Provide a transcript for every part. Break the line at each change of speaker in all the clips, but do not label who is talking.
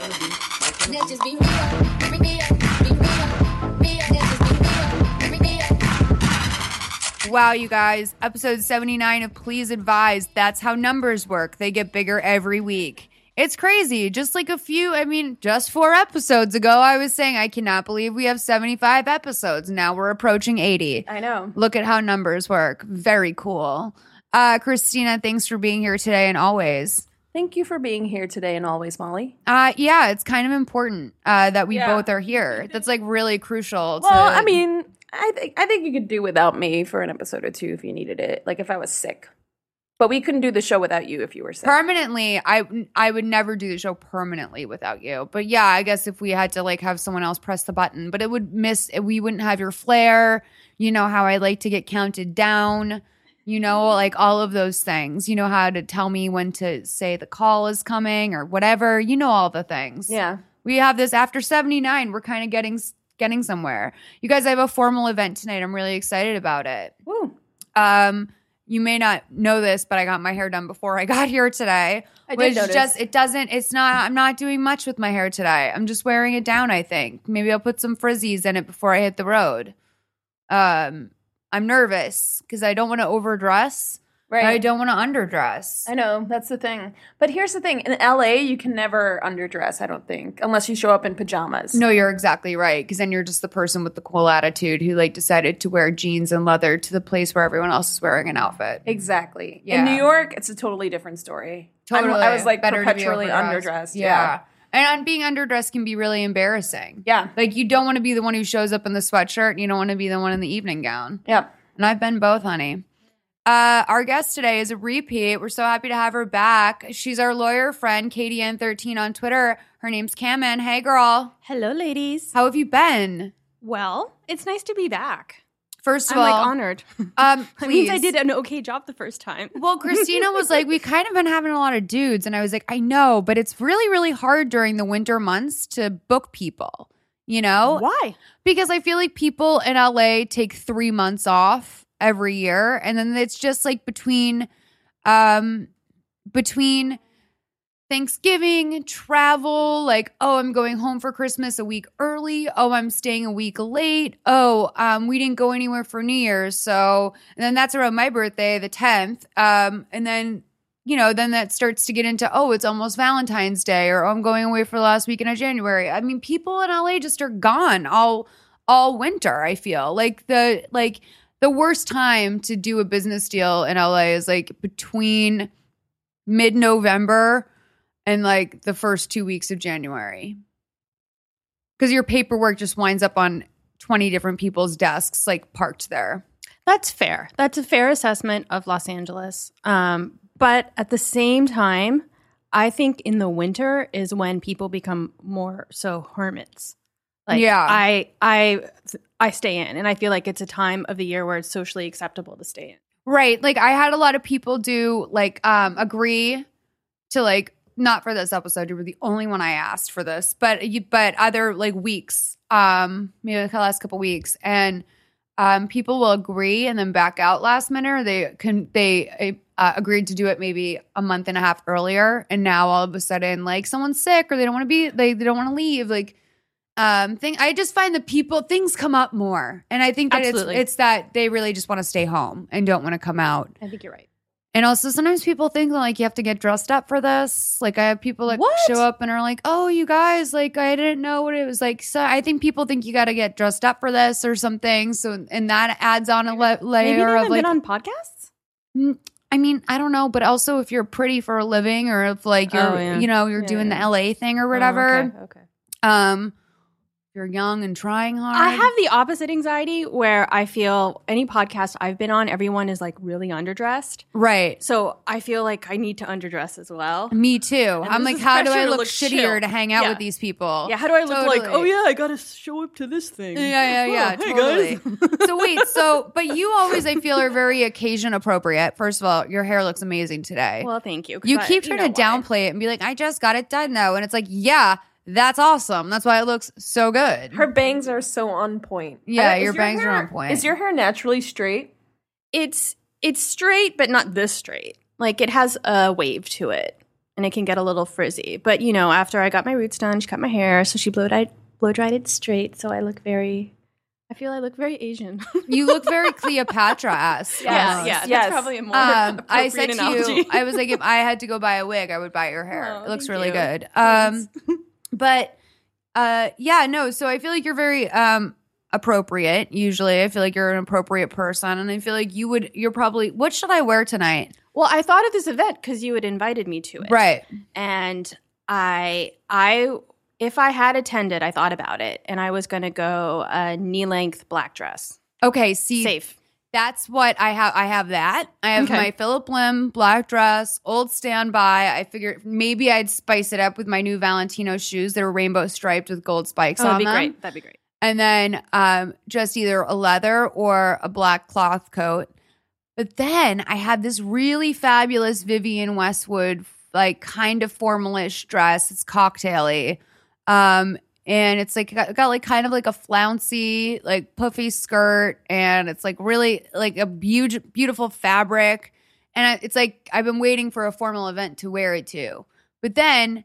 Let's just be real, real, be real, real. Let's just be real, real.
Wow, you guys. Episode 79 of Please Advise. That's how numbers work. They get bigger every week. It's crazy. Just like a few, I mean, just four episodes ago, I was saying, I cannot believe we have 75 episodes. Now we're approaching 80.
I know.
Look at how numbers work. Very cool. Uh, Christina, thanks for being here today and always.
Thank you for being here today and always, Molly.
Uh, yeah, it's kind of important uh, that we
Yeah.
both are here. That's like really crucial.
Well,
to,
I mean, I think I think you could do without me for an episode or two if you needed it. Like if I was sick, but we couldn't do the show without you if you were sick.
permanently i i would never do the show permanently without you but yeah i guess if we had to like have someone else press the button but it would miss we wouldn't have your flair you know how i like to get counted down you know like all of those things you know how to tell me when to say the call is coming or whatever you know all the things
yeah.
we have this after 79 we're kind of getting getting somewhere you guys i have a formal event tonight i'm really excited about it
Woo.
um, you may not know this, but I got my hair done before I got here today.
I did notice.
just it doesn't. It's not. I'm not doing much with my hair today. I'm just wearing it down. I think maybe I'll put some frizzies in it before I hit the road. Um, I'm nervous because I don't want to overdress.
Right.
I don't want to underdress.
I know that's the thing. But here's the thing: in LA, you can never underdress. I don't think, unless you show up in pajamas.
No, you're exactly right. Because then you're just the person with the cool attitude who like decided to wear jeans and leather to the place where everyone else is wearing an outfit.
Exactly.
Yeah.
In New York, it's a totally different story. I'm-
Totally.
I was like
Better
perpetually underdressed.
Yeah. And being underdressed can be really embarrassing.
Yeah.
Like you don't want to be the one who shows up in the sweatshirt and you don't want to be the one in the evening gown.
Yeah.
And I've been both, honey. Uh, our guest today is a repeat. We're so happy to have her back. She's our lawyer friend, KDN13 on Twitter. Her name's Cameron. Hey, girl.
Hello, ladies.
How have you been?
Well, it's nice to be back.
First of
I'm
all,
like honored.
um,
That means I did an okay job the first time.
Well, Christina was like, we kind of been having a lot of dudes. And I was like, I know, but it's really, really hard during the winter months to book people, you know?
Why?
Because I feel like people in LA take three months off every year. And then it's just like between, um, between Thanksgiving, travel, like, oh, I'm going home for Christmas a week early. Oh, I'm staying a week late. Oh, um, we didn't go anywhere for New Year's. So, and then that's around my birthday, the 10th. Um, and then, you know, then that starts to get into, oh, it's almost Valentine's Day or oh, I'm going away for the last weekend of January. I mean, people in LA just are gone all, all winter, I feel like the, like, the worst time to do a business deal in LA is like between mid November and like the first two weeks of January. Because your paperwork just winds up on 20 different people's desks, like parked there.
That's fair. That's a fair assessment of Los Angeles. Um, but at the same time, I think in the winter is when people become more so hermits. Like
Yeah.
I I I stay in and I feel like it's a time of the year where it's socially acceptable to stay in.
Right. Like I had a lot of people do like um agree to like not for this episode. You were the only one I asked for this, but you, but other like weeks, um, maybe like the last couple weeks, and um, people will agree and then back out last minute. Or they can they uh, agreed to do it maybe a month and a half earlier, and now all of a sudden, like someone's sick or they don't want to be, they they don't want to leave, like. Um, thing I just find that people things come up more, and I think that
Absolutely.
it's it's that they really just want to stay home and don't want to come out.
I think you're right.
And also, sometimes people think like you have to get dressed up for this. Like, I have people that
What?
show up and are like, "Oh, you guys, like, I didn't know what it was like." So, I think people think you got to get dressed up for this or something. So, and that adds on a le- layer of like,
been on podcasts.
Mm, I mean, I don't know, but also if you're pretty for a living or if like you're,
Oh, yeah.
you know, you're
Yeah,
doing
yeah.
the LA thing or whatever.
Oh, okay, okay.
Um, you're young and trying hard.
I have the opposite anxiety where I feel any podcast I've been on, everyone is like really underdressed.
right.
So I feel like I need to underdress as well.
Me too. I'm like, how do I look
look
shittier
chill.
to hang out
Yeah.
with these people?
Yeah, how do I look like, oh yeah, I gotta show up to this thing?
Yeah, yeah, yeah.
Oh, hey,
totally.
guys.
so wait, so but you always I feel are very occasion appropriate. First of all, your hair looks amazing today.
Well, thank you.
you
I-
keep trying
know
to
why.
downplay it and be like, I just got it done though. And it's like, yeah, that's awesome. That's why it looks so good.
Her bangs are so on point.
Yeah,
Uh, is
your bangs are on point.
Is your hair naturally straight?
It's it's straight, but not this straight. Like it has a wave to it, and it can get a little frizzy. But you know, after I got my roots done, she cut my hair, so she blow dried blow dried it straight. So I look very. I feel I look very Asian.
you look very Cleopatra esque.
yeah, yeah. That's
Yes.
probably a more
Um, I
appropriate
said to
analogy.
you, I was like, if I had to go buy a wig, I would buy your hair.
Oh,
it looks really
you.
good. Um, but uh, yeah, no. So I feel like you're very um appropriate. Usually, I feel like you're an appropriate person, and I feel like you would. You're probably. What should I wear tonight?
well, I thought of this event because you had invited me to it,
Right.
and I I if I had attended, I thought about it, and I was going to go a knee length black dress,
Okay. See,
safe.
That's what I have. I have that. I have
Okay.
my Phillip Lim black dress, old standby. I figured maybe I'd spice it up with my new Valentino shoes that are rainbow striped with gold spikes
Oh,
on
that'd be
them.
great. That'd be great.
and then um, just either a leather or a black cloth coat. But then I had this really fabulous Vivienne Westwood, like kind of formalish dress. It's cocktaily. Um, and it's like got, got like kind of like a flouncy, like puffy skirt, and it's like really like a huge, beautiful fabric. And it's like I've been waiting for a formal event to wear it to. But then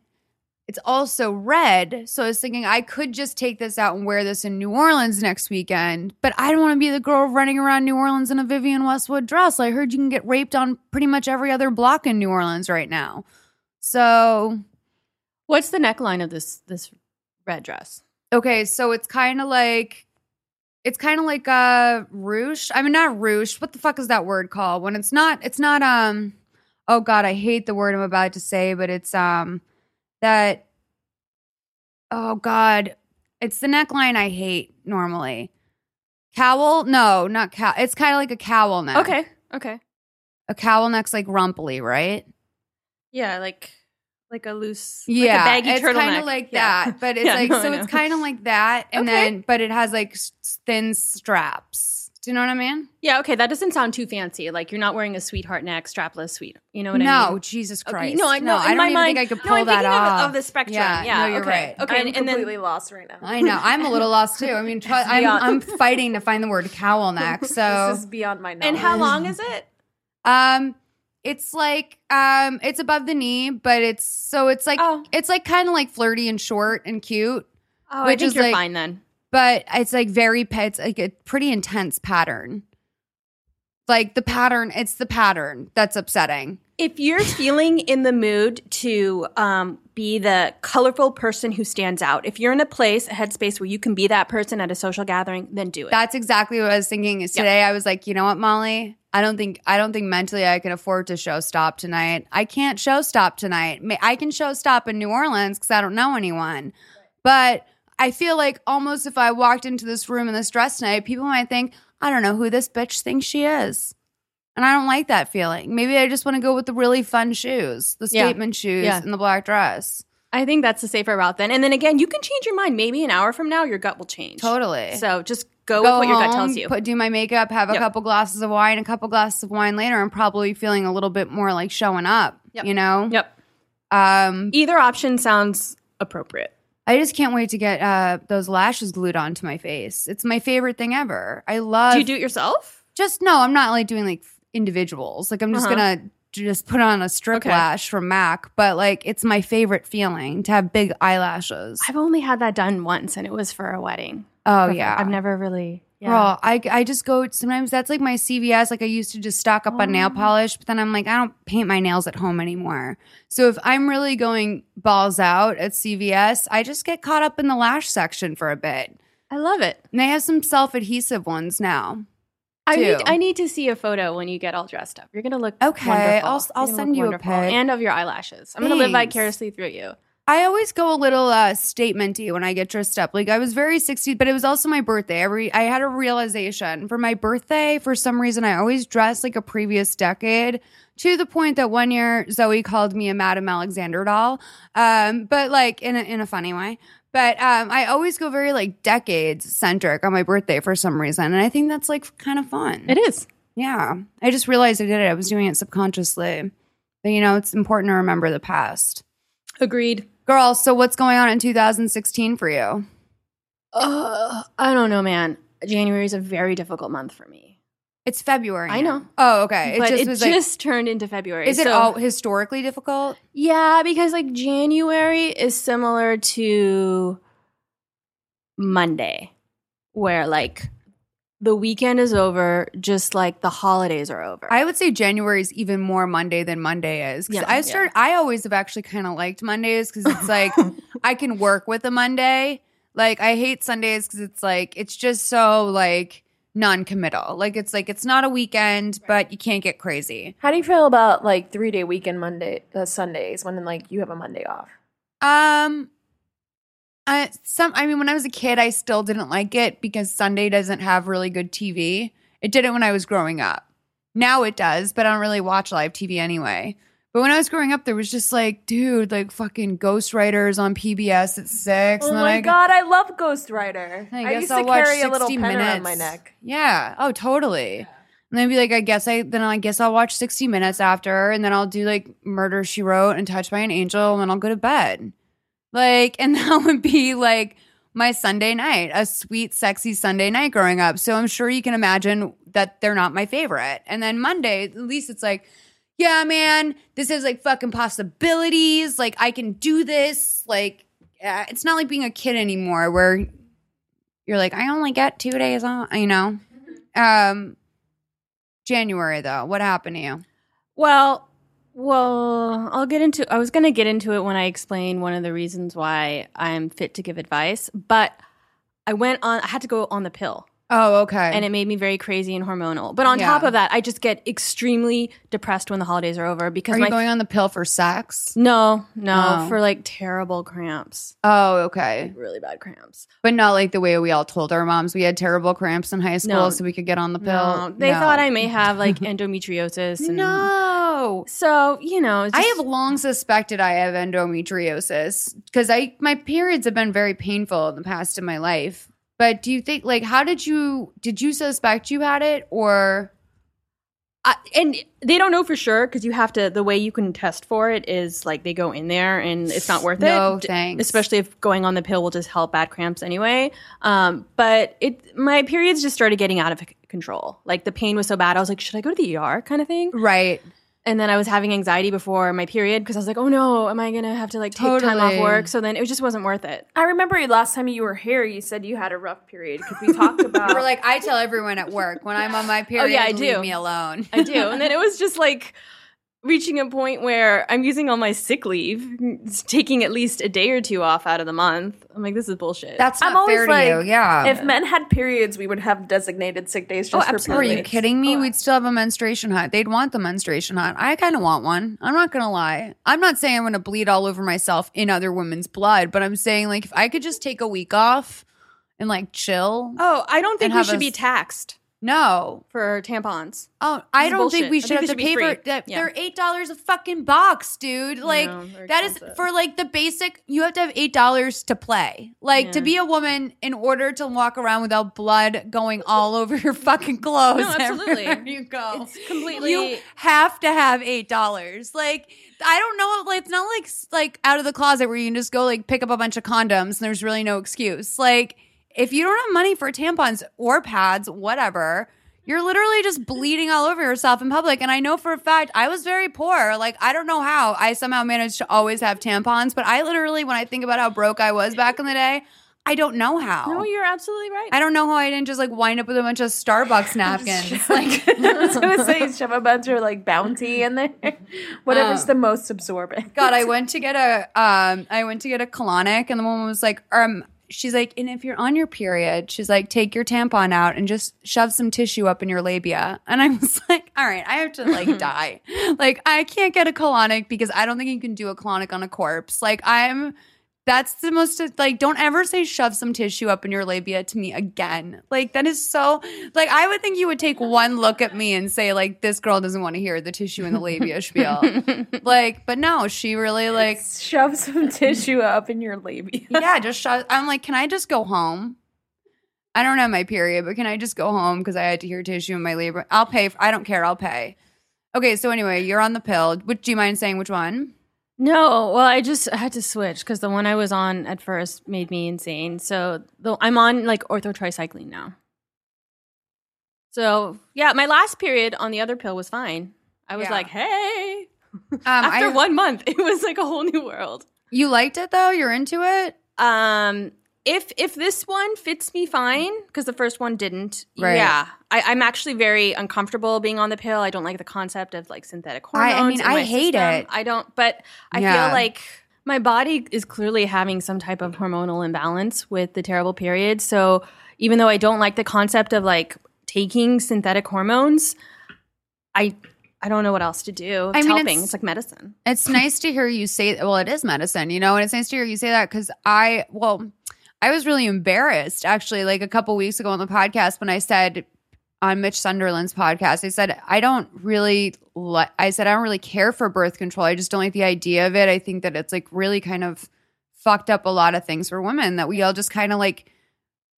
it's also red. So I was thinking I could just take this out and wear this in New Orleans next weekend. But I don't want to be the girl running around New Orleans in a Vivienne Westwood dress. I heard you can get raped on pretty much every other block in New Orleans right now. So,
What's the neckline of this this red dress?
okay, so it's kind of like it's kind of like a ruche. I mean not ruche. What the fuck is that word called? When it's not it's not um oh god, I hate the word I'm about to say, but it's um that oh god, it's the neckline I hate normally. Cowl? No, not cowl. It's kind of like a cowl neck.
Okay. Okay.
A cowl neck's like rumply, right?
Yeah, like like a loose,
Yeah,
like a baggy
it's
turtleneck.
kind of like
Yeah.
that, but it's
Yeah,
like
no,
so it's kind of like that, and
Okay.
then but it has like thin straps. Do you know what I mean?
Yeah, okay, that doesn't sound too fancy. Like you're not wearing a sweetheart neck, strapless sweet. You know what
no,
I mean?
No, Jesus
Okay,
Christ!
no, I know.
I
in
don't
my
even
mind,
think I could
no,
pull
I'm
that off.
Of, of the spectrum.
Yeah,
Yeah,
no, you're
okay.
right.
Okay,
I'm
and, and
completely
then
lost right now.
I know. I'm a little lost too. I mean, try, I'm I'm fighting to find the word cowl neck. So
this is beyond my knowledge.
and how long is it?
Um, it's like um, it's above the knee, but it's so it's like
Oh.
it's like kind of like flirty and short and cute,
Oh,
Which
I think
is
you're
like-
fine then.
but it's like very it's like a pretty intense pattern. Like the pattern, it's the pattern that's upsetting.
If you're feeling in the mood to um, be the colorful person who stands out, if you're in a place, a headspace where you can be that person at a social gathering, then do it.
That's exactly what I was thinking. Is today I was like, you know what, Molly? I don't think I don't think mentally I can afford to show stop tonight. I can't show stop tonight. I can show stop in New Orleans because I don't know anyone. But I feel like almost if I walked into this room in this dress tonight, people might think, I don't know who this bitch thinks she is. And I don't like that feeling. Maybe I just want to go with the really fun shoes, the
Yeah.
statement shoes
Yeah.
and the black dress.
I think that's the safer route then. And then again, you can change your mind. Maybe an hour from now, your gut will change.
Totally.
So just go, with what your gut tells you.
Put, do my makeup, have a
Yep.
couple glasses of wine, a couple glasses of wine later, and probably feeling a little bit more like showing up.
Yep.
You know.
yep.
Um,
Either option sounds appropriate.
I just can't wait to get uh, those lashes glued onto my face. It's my favorite thing ever. I love.
Do you do it yourself?
just no, I'm not like doing like individuals. Like I'm just
Uh-huh.
gonna just put on a strip
Okay.
lash from Mac. But like it's my favorite feeling to have big eyelashes.
I've only had that done once, and it was for a wedding.
oh
Perfect.
yeah,
I've never really. Yeah.
Girl, I, I just go sometimes that's like my CVS. Like I used to just stock up on
Oh.
nail polish, but then I'm like, I don't paint my nails at home anymore. So if I'm really going balls out at CVS, I just get caught up in the lash section for a bit.
I love it.
And they have some self adhesive ones now.
I
too.
need, I need to see a photo when you get all dressed up. You're gonna look
Okay,
wonderful.
I'll- I'll send you a pic.
and of your eyelashes. I'm gonna live vicariously through you.
I always go a little uh statementy when I get dressed up. Like I was very 60s, but it was also my birthday. Every I had a realization for my birthday. For some reason, I always dress like a previous decade. To the point that one year Zoe called me a Madame Alexander doll, um, but like in a, in a funny way. But um, I always go very like decades centric on my birthday for some reason, and I think that's like kind of fun.
It is.
Yeah, I just realized I did it. I was doing it subconsciously, but you know, it's important to remember the past.
Agreed.
Girl, so what's going on in 2016 for you?
Uh, I don't know, man. January is a very difficult month for me.
It's February.
I
now.
know.
Oh, okay. It
but
just
it
was
just turned into February.
like, is it all historically difficult?
Yeah, because like January is similar to Monday, where like the weekend is over, just like the holidays are over.
I would say January is even more Monday than Monday is. Because
Yeah,
I
yeah.
I always have actually kind of liked Mondays because it's like I can work with a Monday. Like I hate Sundays because it's like it's just so like non-committal. Like it's like it's not a weekend, but you can't get crazy.
How do you feel about like three day weekend Monday uh, Sundays when like you have a Monday off?
Um, I some. I mean, when I was a kid, I still didn't like it because Sunday doesn't have really good TV. It did it when I was growing up. Now it does, but I don't really watch live TV anyway. But when I was growing up, there was just like, dude, like fucking ghostwriters on PBS at six.
Oh my
I
god, I love Ghostwriter.
I,
I, used
I'll
to carry a
60
little pen
minutes
around my neck.
Yeah. Oh, totally. And then I'd be like, I guess I then I guess I'll watch 60 minutes after, and then I'll do like Murder She Wrote and Touched by an Angel, and then I'll go to bed. Like, and that would be like my Sunday night, a sweet, sexy Sunday night growing up. So I'm sure you can imagine that they're not my favorite. And then Monday, at least it's like, yeah, man, this is like fucking possibilities. Like I can do this. Like uh, it's not like being a kid anymore where you're like, I only get two days off, you know? Um January though, what happened to you?
Well, well, I'll get into. I was going to get into it when I explain one of the reasons why I'm fit to give advice, but I went on. I had to go on the pill,
Oh, okay.
and it made me very crazy and hormonal. But on
Yeah.
top of that, I just get extremely depressed when the holidays are over because
Are you going on the pill for sex?
no, no,
Oh.
for like terrible cramps,
Oh, okay.
really bad cramps.
But not like the way we all told our moms we had terrible cramps in high school
No.
so we could get on the pill.
No, they
No.
thought I may have like endometriosis. And
No.
So you know,
I have long suspected I have endometriosis because I my periods have been very painful in the past in my life. But do you think like how did you did you suspect you had it or
I, and they don't know for sure because you have to. The way you can test for it is like they go in there and it's not worth it?
No,
it.
thanks.
Especially if going on the pill will just help bad cramps anyway. Um, but it my periods just started getting out of control. Like the pain was so bad, I was like, should I go to the ER? Kind of thing.
right?
And then I was having anxiety before my period because I was like, oh no, am I gonna have to like take time off work? So then it just wasn't worth it.
I remember last time you were here, you said you had a rough period because we talked about.
We're like I tell everyone at work when I'm on my period, oh,
yeah, I
leave
do.
me alone.
I do. And then it was just like reaching a point where I'm using all my sick leave, it's taking at least a day or two off out of the month. I'm like, this is bullshit.
That's not
I'm always
fair to
like,
you. Yeah.
if men had periods, we would have designated sick days just
Oh,
for
absolutely.
Are you kidding me?
Oh,
We'd still have a menstruation hut. They'd want the menstruation hut. I kind of want one. I'm not going to lie. I'm not saying I'm going to bleed all over myself in other women's blood, but I'm saying like if I could just take a week off and like chill.
oh, I don't think we should
a
be taxed.
No.
for tampons.
Oh, I don't think
bullshit.
we
I
should
think
have to pay for. That,
yeah.
They're eight dollars a fucking box, dude. Like
know, they're
that is for like the basic. You have to have eight dollars to play. Like to be a woman, in order to walk around without blood going all over your fucking clothes.
No, absolutely.
you go.
It's completely-
You have to have eight dollars. Like I don't know. Like it's not like like out of the closet where you can just go like pick up a bunch of condoms and there's really no excuse. Like if you don't have money for tampons or pads, whatever, you're literally just bleeding all over yourself in public. And I know for a fact I was very poor. Like I don't know how I somehow managed to always have tampons, but I literally, when I think about how broke I was back in the day, I don't know how.
No, you're absolutely right.
I don't know how I didn't just like wind up with a bunch of Starbucks napkins. like
I was gonna say shove a bunch of like bounty in there. Whatever's
Um,
the most absorbent.
God, I went to get a um I went to get a colonic and the woman was like, um she's like, and if you're on your period, she's like, take your tampon out and just shove some tissue up in your labia. And I was like, all right, I have to like die. Like I can't get a colonic because I don't think you can do a colonic on a corpse. Like I'm that's the most like don't ever say shove some tissue up in your labia to me again. Like that is so like I would think you would take one look at me and say like this girl doesn't want to hear the tissue in the labia spiel. like but no, she really like
Shove some tissue up in your labia.
yeah, just shove I'm like can I just go home? I don't have my period, but can I just go home because I had to hear tissue in my labia? I'll pay. I don't care. I'll pay. Okay, so anyway, you're on the pill. Which do you mind saying which one?
No, well, I just had to switch because the one I was on at first made me insane. So the, I'm on like ortho orthotricycline now. So yeah, my last period on the other pill was fine. I was
Yeah.
like, hey.
Um,
After
I,
one month, it was like a whole new world.
you liked it though. You're into it.
Um, if if this one fits me fine, because the first one didn't.
Right.
Yeah, I, I'm actually very uncomfortable being on the pill. I don't like the concept of like synthetic
I- I mean, I hate
system.
it.
I don't, but I
Yeah.
feel like my body is clearly having some type of hormonal imbalance with the terrible period. So even though I don't like the concept of like taking synthetic hormones, I I don't know what else to do. It's
I mean,
helping.
it's-
It's, like medicine.
It's nice to hear you say. Well, it is medicine, you know, and it's nice to hear you say that because I, well, I was really embarrassed actually, like a couple weeks ago on the podcast when I said on Mitch Sunderland's podcast, I said I don't really. Li- I said I don't really care for birth control. I just don't like the idea of it. I think that it's like really kind of fucked up a lot of things for women that we all just kind of like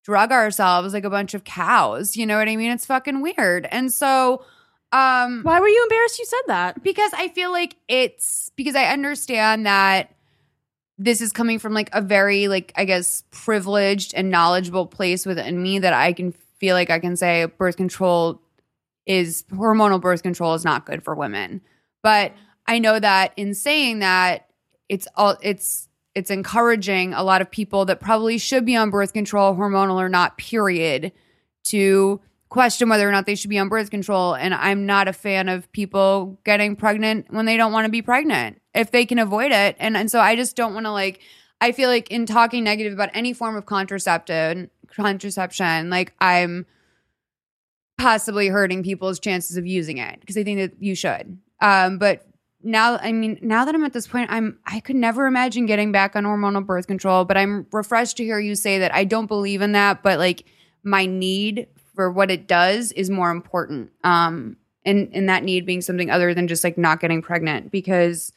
drug ourselves like a bunch of cows. You know what I mean? It's fucking weird. And so, um,
Why were you embarrassed you said that?
because I feel like it's because I understand that this is coming from like a very like I guess privileged and knowledgeable place within me that I can feel like I can say birth control is hormonal birth control is not good for women. But I know that in saying that it's all it's it's encouraging a lot of people that probably should be on birth control hormonal or not period to question whether or not they should be on birth control. And I'm not a fan of people getting pregnant when they don't want to be pregnant if they can avoid it. And and so I just don't want to like. I feel like in talking negative about any form of contraception, contraception, like I'm possibly hurting people's chances of using it because I think that you should. Um, but now, I mean, now that I'm at this point, I'm I could never imagine getting back on hormonal birth control. But I'm refreshed to hear you say that I don't believe in that, but like my need for what it does is more important. Um, and and that need being something other than just like not getting pregnant because,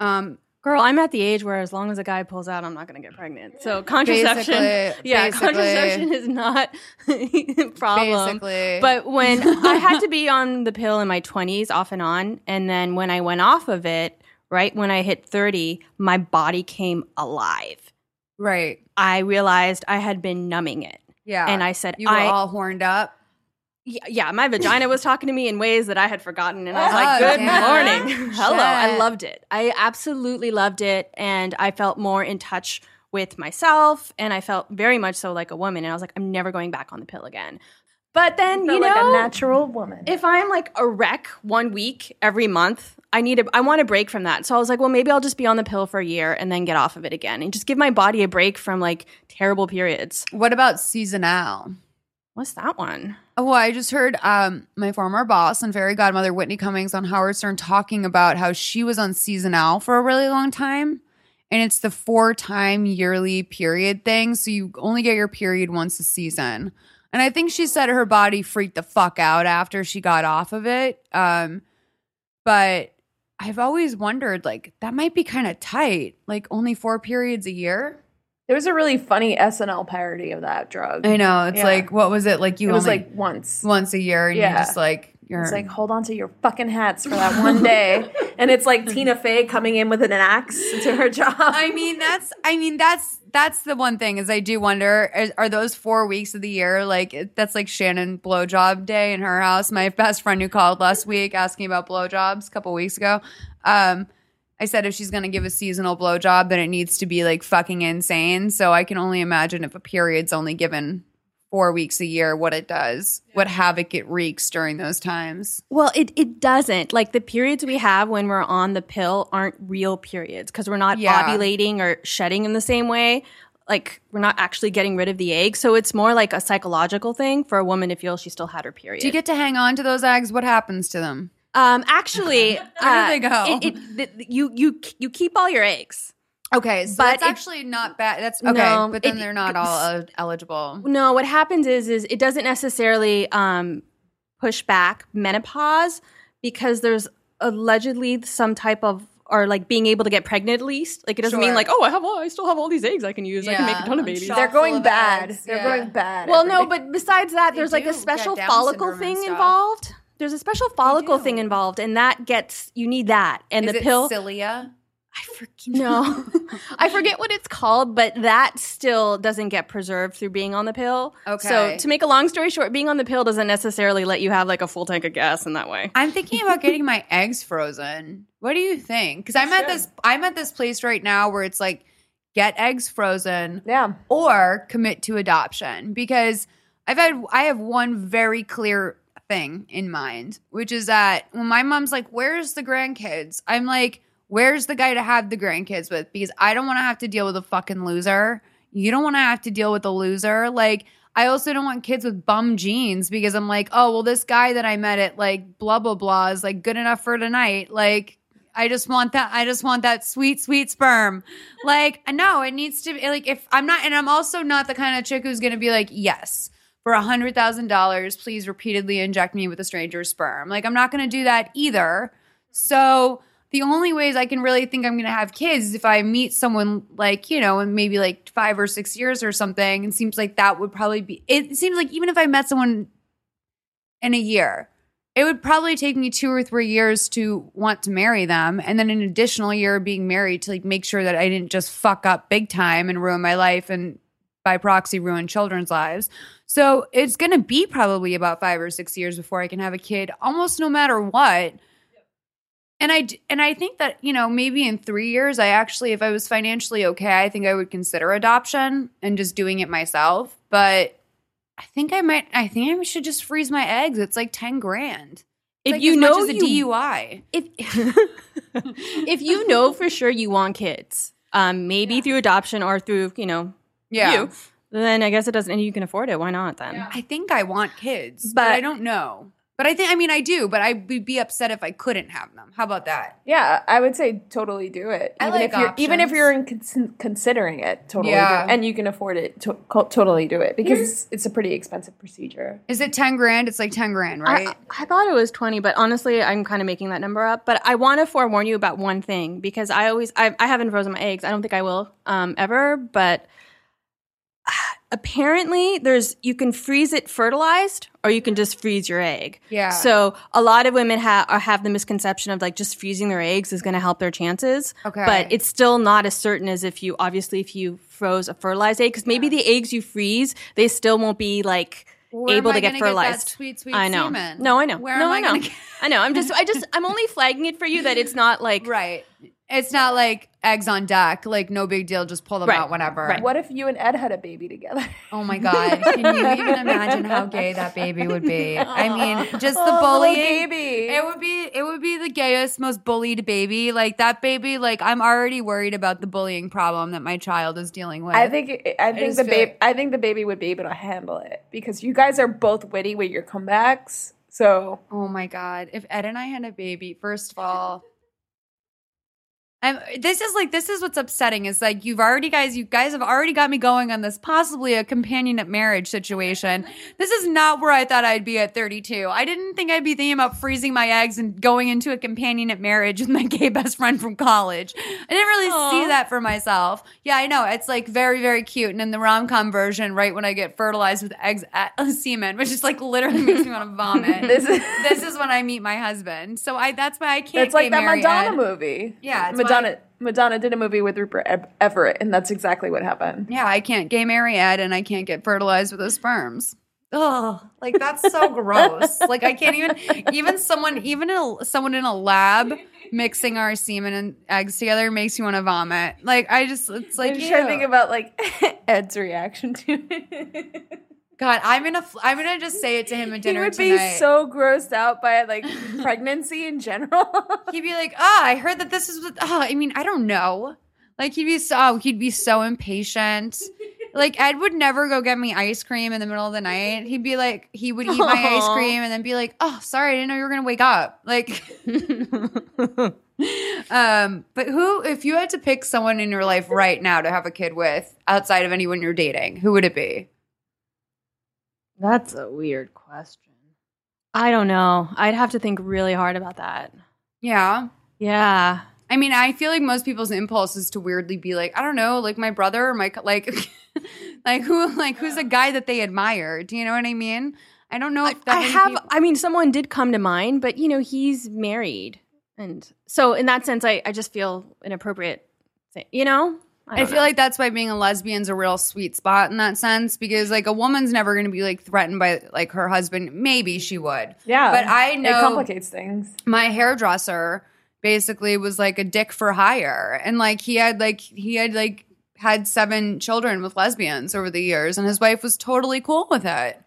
um,
Girl, I'm at the age where as long as a guy pulls out, I'm not going to get pregnant. So contraception,
Basically-
yeah,
basically.
contraception is not a problem.
basically,
But when I had to be on the pill in my 20s off and on, and then when I went off of it, right when I hit 30, my body came alive.
right,
I realized I had been numbing it.
yeah,
And I said,
you were
I,
all horned up.
Yeah, yeah, my vagina was talking to me in ways that I had forgotten. And I was
Oh,
like, good
damn.
morning. Hello. I loved it. I absolutely loved it. And I felt more in touch with myself. And I felt very much so like a woman. And I was like, I'm never going back on the pill again. But then, you
Felt
know,
like a natural woman.
if I'm like a wreck one week every month, I need a I want a break from that. So I was like, well, maybe I'll just be on the pill for a year and then get off of it again and just give my body a break from like terrible periods.
What about Seasonale?
What's that one?
Oh, I just heard um, my former boss and fairy godmother Whitney Cummings on Howard Stern talking about how she was on Seasonale for a really long time, and it's the four time yearly period thing. So you only get your period once a season. And I think she said her body freaked the fuck out after she got off of it. Um, but I've always wondered, like, that might be kind of tight. Like, only four periods a year.
There was a really funny SNL parody of that drug.
I know. It's
Yeah.
like, what was it? Like, you
it was like once.
once a year, and
Yeah.
you're just like, you're
It's like hold on to your fucking hats for that one day, and it's like Tina Fey coming in with an axe to her job.
I mean, that's. I mean, that's that's the one thing is I do wonder are, are those four weeks of the year like that's like Shannon blowjob day in her house. My best friend who called last week asking about blowjobs a couple weeks ago. Um, I said if she's gonna give a seasonal blowjob, then it needs to be like fucking insane. So I can only imagine if a period's only given four weeks a year, what it does, what havoc it wreaks during those times.
Well, it, it doesn't. Like the periods we have when we're on the pill aren't real periods because we're not
Yeah.
ovulating or shedding in the same way. Like we're not actually getting rid of the egg. So it's more like a psychological thing for a woman to feel she still had her period.
Do you get to hang on to those eggs? What happens to them?
Um, actually,
Where do they go?
It, it, th- you you you keep all your eggs.
Okay, so
But
that's
it-
actually not bad. That's okay,
No,
but then
it-
they're not all uh, eligible.
No, what happens is is it doesn't necessarily um, push back menopause because there's allegedly some type of or like being able to get pregnant at least. Like it doesn't mean like oh I have all, I still have all these eggs I can use. I can make a ton of babies.
They're going bad.
eggs,
They're
yeah.
going bad.
Well, no, but besides that,
They
there's like a special follicle thing
stuff.
involved. There's a special follicle thing involved, and that gets you need that. And
Is
the
it
pill,
cilia?
I forget. No, I forget what it's called, but that still doesn't get preserved through being on the pill.
Okay.
So to make a long story short, being on the pill doesn't necessarily let you have like a full tank of gas in that way.
I'm thinking about getting my eggs frozen. What do you think? Because I'm at this I'm at this place right now where it's like get eggs frozen
yeah.
or commit to adoption because I've had I have one very clear thing in mind, which is that when my mom's like, "Where's the grandkids?" I'm like, "Where's the guy to have the grandkids with?" Because I don't want to have to deal with a fucking loser. You don't want to have to deal with a loser. Like I also don't want kids with bum jeans because I'm like, "Oh, well this guy that I met at like blah blah blah is like good enough for tonight." Like I just want that. I just want that sweet, sweet sperm. Like, no, it needs to be like if I'm not, and I'm also not the kind of chick who's going to be like, yes, for a hundred thousand dollars, please repeatedly inject me with a stranger's sperm. Like, I'm not going to do that either. So the only ways I can really think I'm going to have kids is if I meet someone like you know, in maybe like five or six years or something. It seems like that would probably be. It seems like even if I met someone in a year it would probably take me two or three years to want to marry them and then an additional year of being married to like make sure that i didn't just fuck up big time and ruin my life and by proxy ruin children's lives so it's going to be probably about five or six years before i can have a kid almost no matter what and I and i think that you know maybe in three years i actually if i was financially okay i think i would consider adoption and just doing it myself but I think I might. I think I should just freeze my eggs. It's like ten grand. It's
If
like
you know
much as a
you-
DUI.
if if you know for sure you want kids, um, maybe through adoption or through you know
Yeah,
you, then I guess it doesn't, and you can afford it. Why not then?
I think I want kids, but,
But-
I don't know. But I think I mean I do. But I would be upset if I couldn't have them. How about that?
Yeah, I would say totally do it.
I
Even
like
if you're even if you're in cons- considering it, totally
Yeah.
do it. and you can afford it, to- totally do it because it's, it's a pretty expensive procedure.
Is it ten grand? It's like ten grand, right?
I, I thought it was 20, but honestly, I'm kind of making that number up. But I want to forewarn you about one thing because I always, I, I haven't frozen my eggs. I don't think I will um, ever, but apparently there's, you can freeze it fertilized or you can just freeze your egg.
Yeah.
So a lot of women ha- are, have the misconception of like just freezing their eggs is going to help their chances.
Okay.
But it's still not as certain as if you, obviously, if you froze a fertilized egg, because maybe the eggs you freeze, they still won't be like,
Where
able to get fertilized.
sweet, sweet
I know.
semen?
No, I know.
Where
no,
am I,
I know.
get?
I know. I'm just. I just. I'm only flagging it for you that it's not like.
Right. It's not like eggs on deck. Like no big deal. Just pull them
Right.
out whenever.
Right.
What if you and Ed had a baby together?
Oh my god! Can you even imagine how gay that baby would be? I mean, just the
Oh, little
bullying.
baby.
It would be it would be the gayest, most bullied baby. Like that baby. Like I'm already worried about the bullying problem that my child is dealing with.
I think I think
just
the
feel
baby
like-
I think the baby would be able to handle it because you guys are both witty with your comebacks. So
Oh my god! If Ed and I had a baby, first of all, I'm, this is like this is what's upsetting is like you've already guys you guys have already got me going on this possibly a companionate marriage situation. This is not where I thought I'd be at 32. I didn't think I'd be thinking about freezing my eggs and going into a companionate marriage with my gay best friend from college. I didn't really see that for myself. Yeah, I know it's like very very cute, and in the rom com version, right when I get fertilized with eggs at a semen, which is like literally makes me want to vomit.
This is-
this is when I meet my husband. So I that's why I can't.
It's like that Madonna movie.
Yeah, it's
Madonna. Madonna did a movie with Rupert Everett, and that's exactly what happened.
Yeah, I can't gay marry Ed and I can't get fertilized with his sperms. Oh, like that's so gross. Like I can't even even someone even in a, someone in a lab mixing our semen and eggs together makes you want to vomit. Like I just it's like
I'm trying to think about like Ed's reaction to it.
God, I'm gonna I'm gonna just say it to him at dinner.
he would
tonight.
be so grossed out by like pregnancy in general.
he'd be like, "Ah, I heard that this is what." Oh, I mean, I don't know. Like he'd be so oh, he'd be so impatient. Like Ed would never go get me ice cream in the middle of the night. He'd be like, he would eat my ice cream and then be like, "Oh, sorry, I didn't know you were gonna wake up." Like, um, but who? If you had to pick someone in your life right now to have a kid with, outside of anyone you're dating, who would it be?
That's a weird question. I don't know. I'd have to think really hard about that.
Yeah.
Yeah.
I mean, I feel like most people's impulse is to weirdly be like, I don't know, like my brother or my like, like who, like who's a guy that they admire? Do you know what I mean? I don't know if that
I have.
people-
I mean, someone did come to mind, but you know, he's married, and so in that sense, I, I just feel inappropriate. You know,
I,
don't
feel
know.
like that's why being a lesbian's a real sweet spot in that sense because like a woman's never going to be like threatened by like her husband. Maybe she would.
yeah,
But I know-
it complicates things.
my hairdresser basically was like a dick for hire and like he had like he had like had seven children with lesbians over the years and his wife was totally cool with it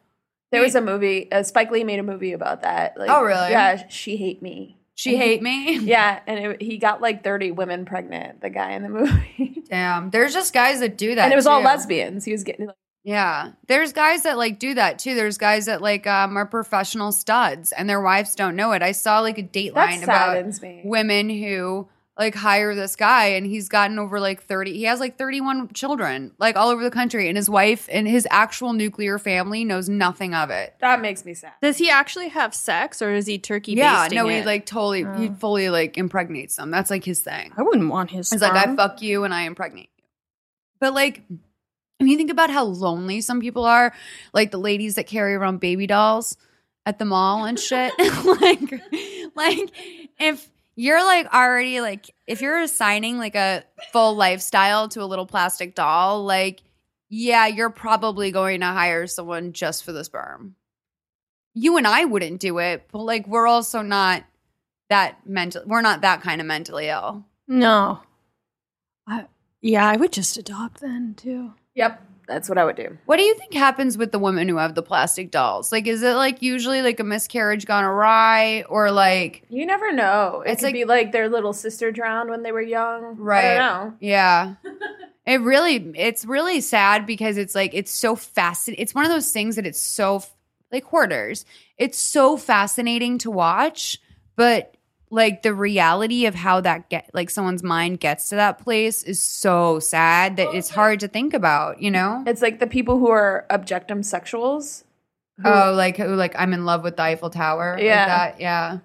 There was a movie. Uh, Spike Lee made a movie about that. Like,
Oh, really?
Yeah, she hate me.
She hate me
Yeah, and it, he got like thirty women pregnant. The guy in the movie,
damn there's just guys that do that
and it was all lesbians. He was getting like,
yeah there's guys that like do that too there's guys that like um are professional studs and their wives don't know it i saw like a dateline about
me.
women who like hire this guy and he's gotten over like 30 he has like 31 children like all over the country and his wife and his actual nuclear family knows nothing of it
That makes me sad.
Does he actually have sex, or is he turkey?
yeah
basting
no he
it?
like totally he
Oh.
fully like impregnates them that's like his thing
I wouldn't want his.
he's like i fuck you and i impregnate you but like when you think about how lonely some people are like the ladies that carry around baby dolls at the mall and shit like like if you're like already like if you're assigning like a full lifestyle to a little plastic doll like yeah you're probably going to hire someone just for the sperm you and i wouldn't do it but like we're also not that mental we're not that kind of mentally ill
No. I, yeah, I would just adopt then too.
Yep, that's what I would do.
What do you think happens with the women who have the plastic dolls? Like, is it like usually like a miscarriage gone awry, or like,
You never know. It
It's
could
like-
be like their little sister drowned when they were young.
Right.
I don't know.
yeah? It really, it's really sad because it's like it's so fascinating. It's one of those things that it's so like hoarders. It's so fascinating to watch, but like the reality of how that get like someone's mind gets to that place is so sad that it's hard to think about. You know?
It's like the people who are objectum sexuals. who-
Oh, like who? Like I'm in love with the Eiffel Tower. like
Yeah.
that. Yeah.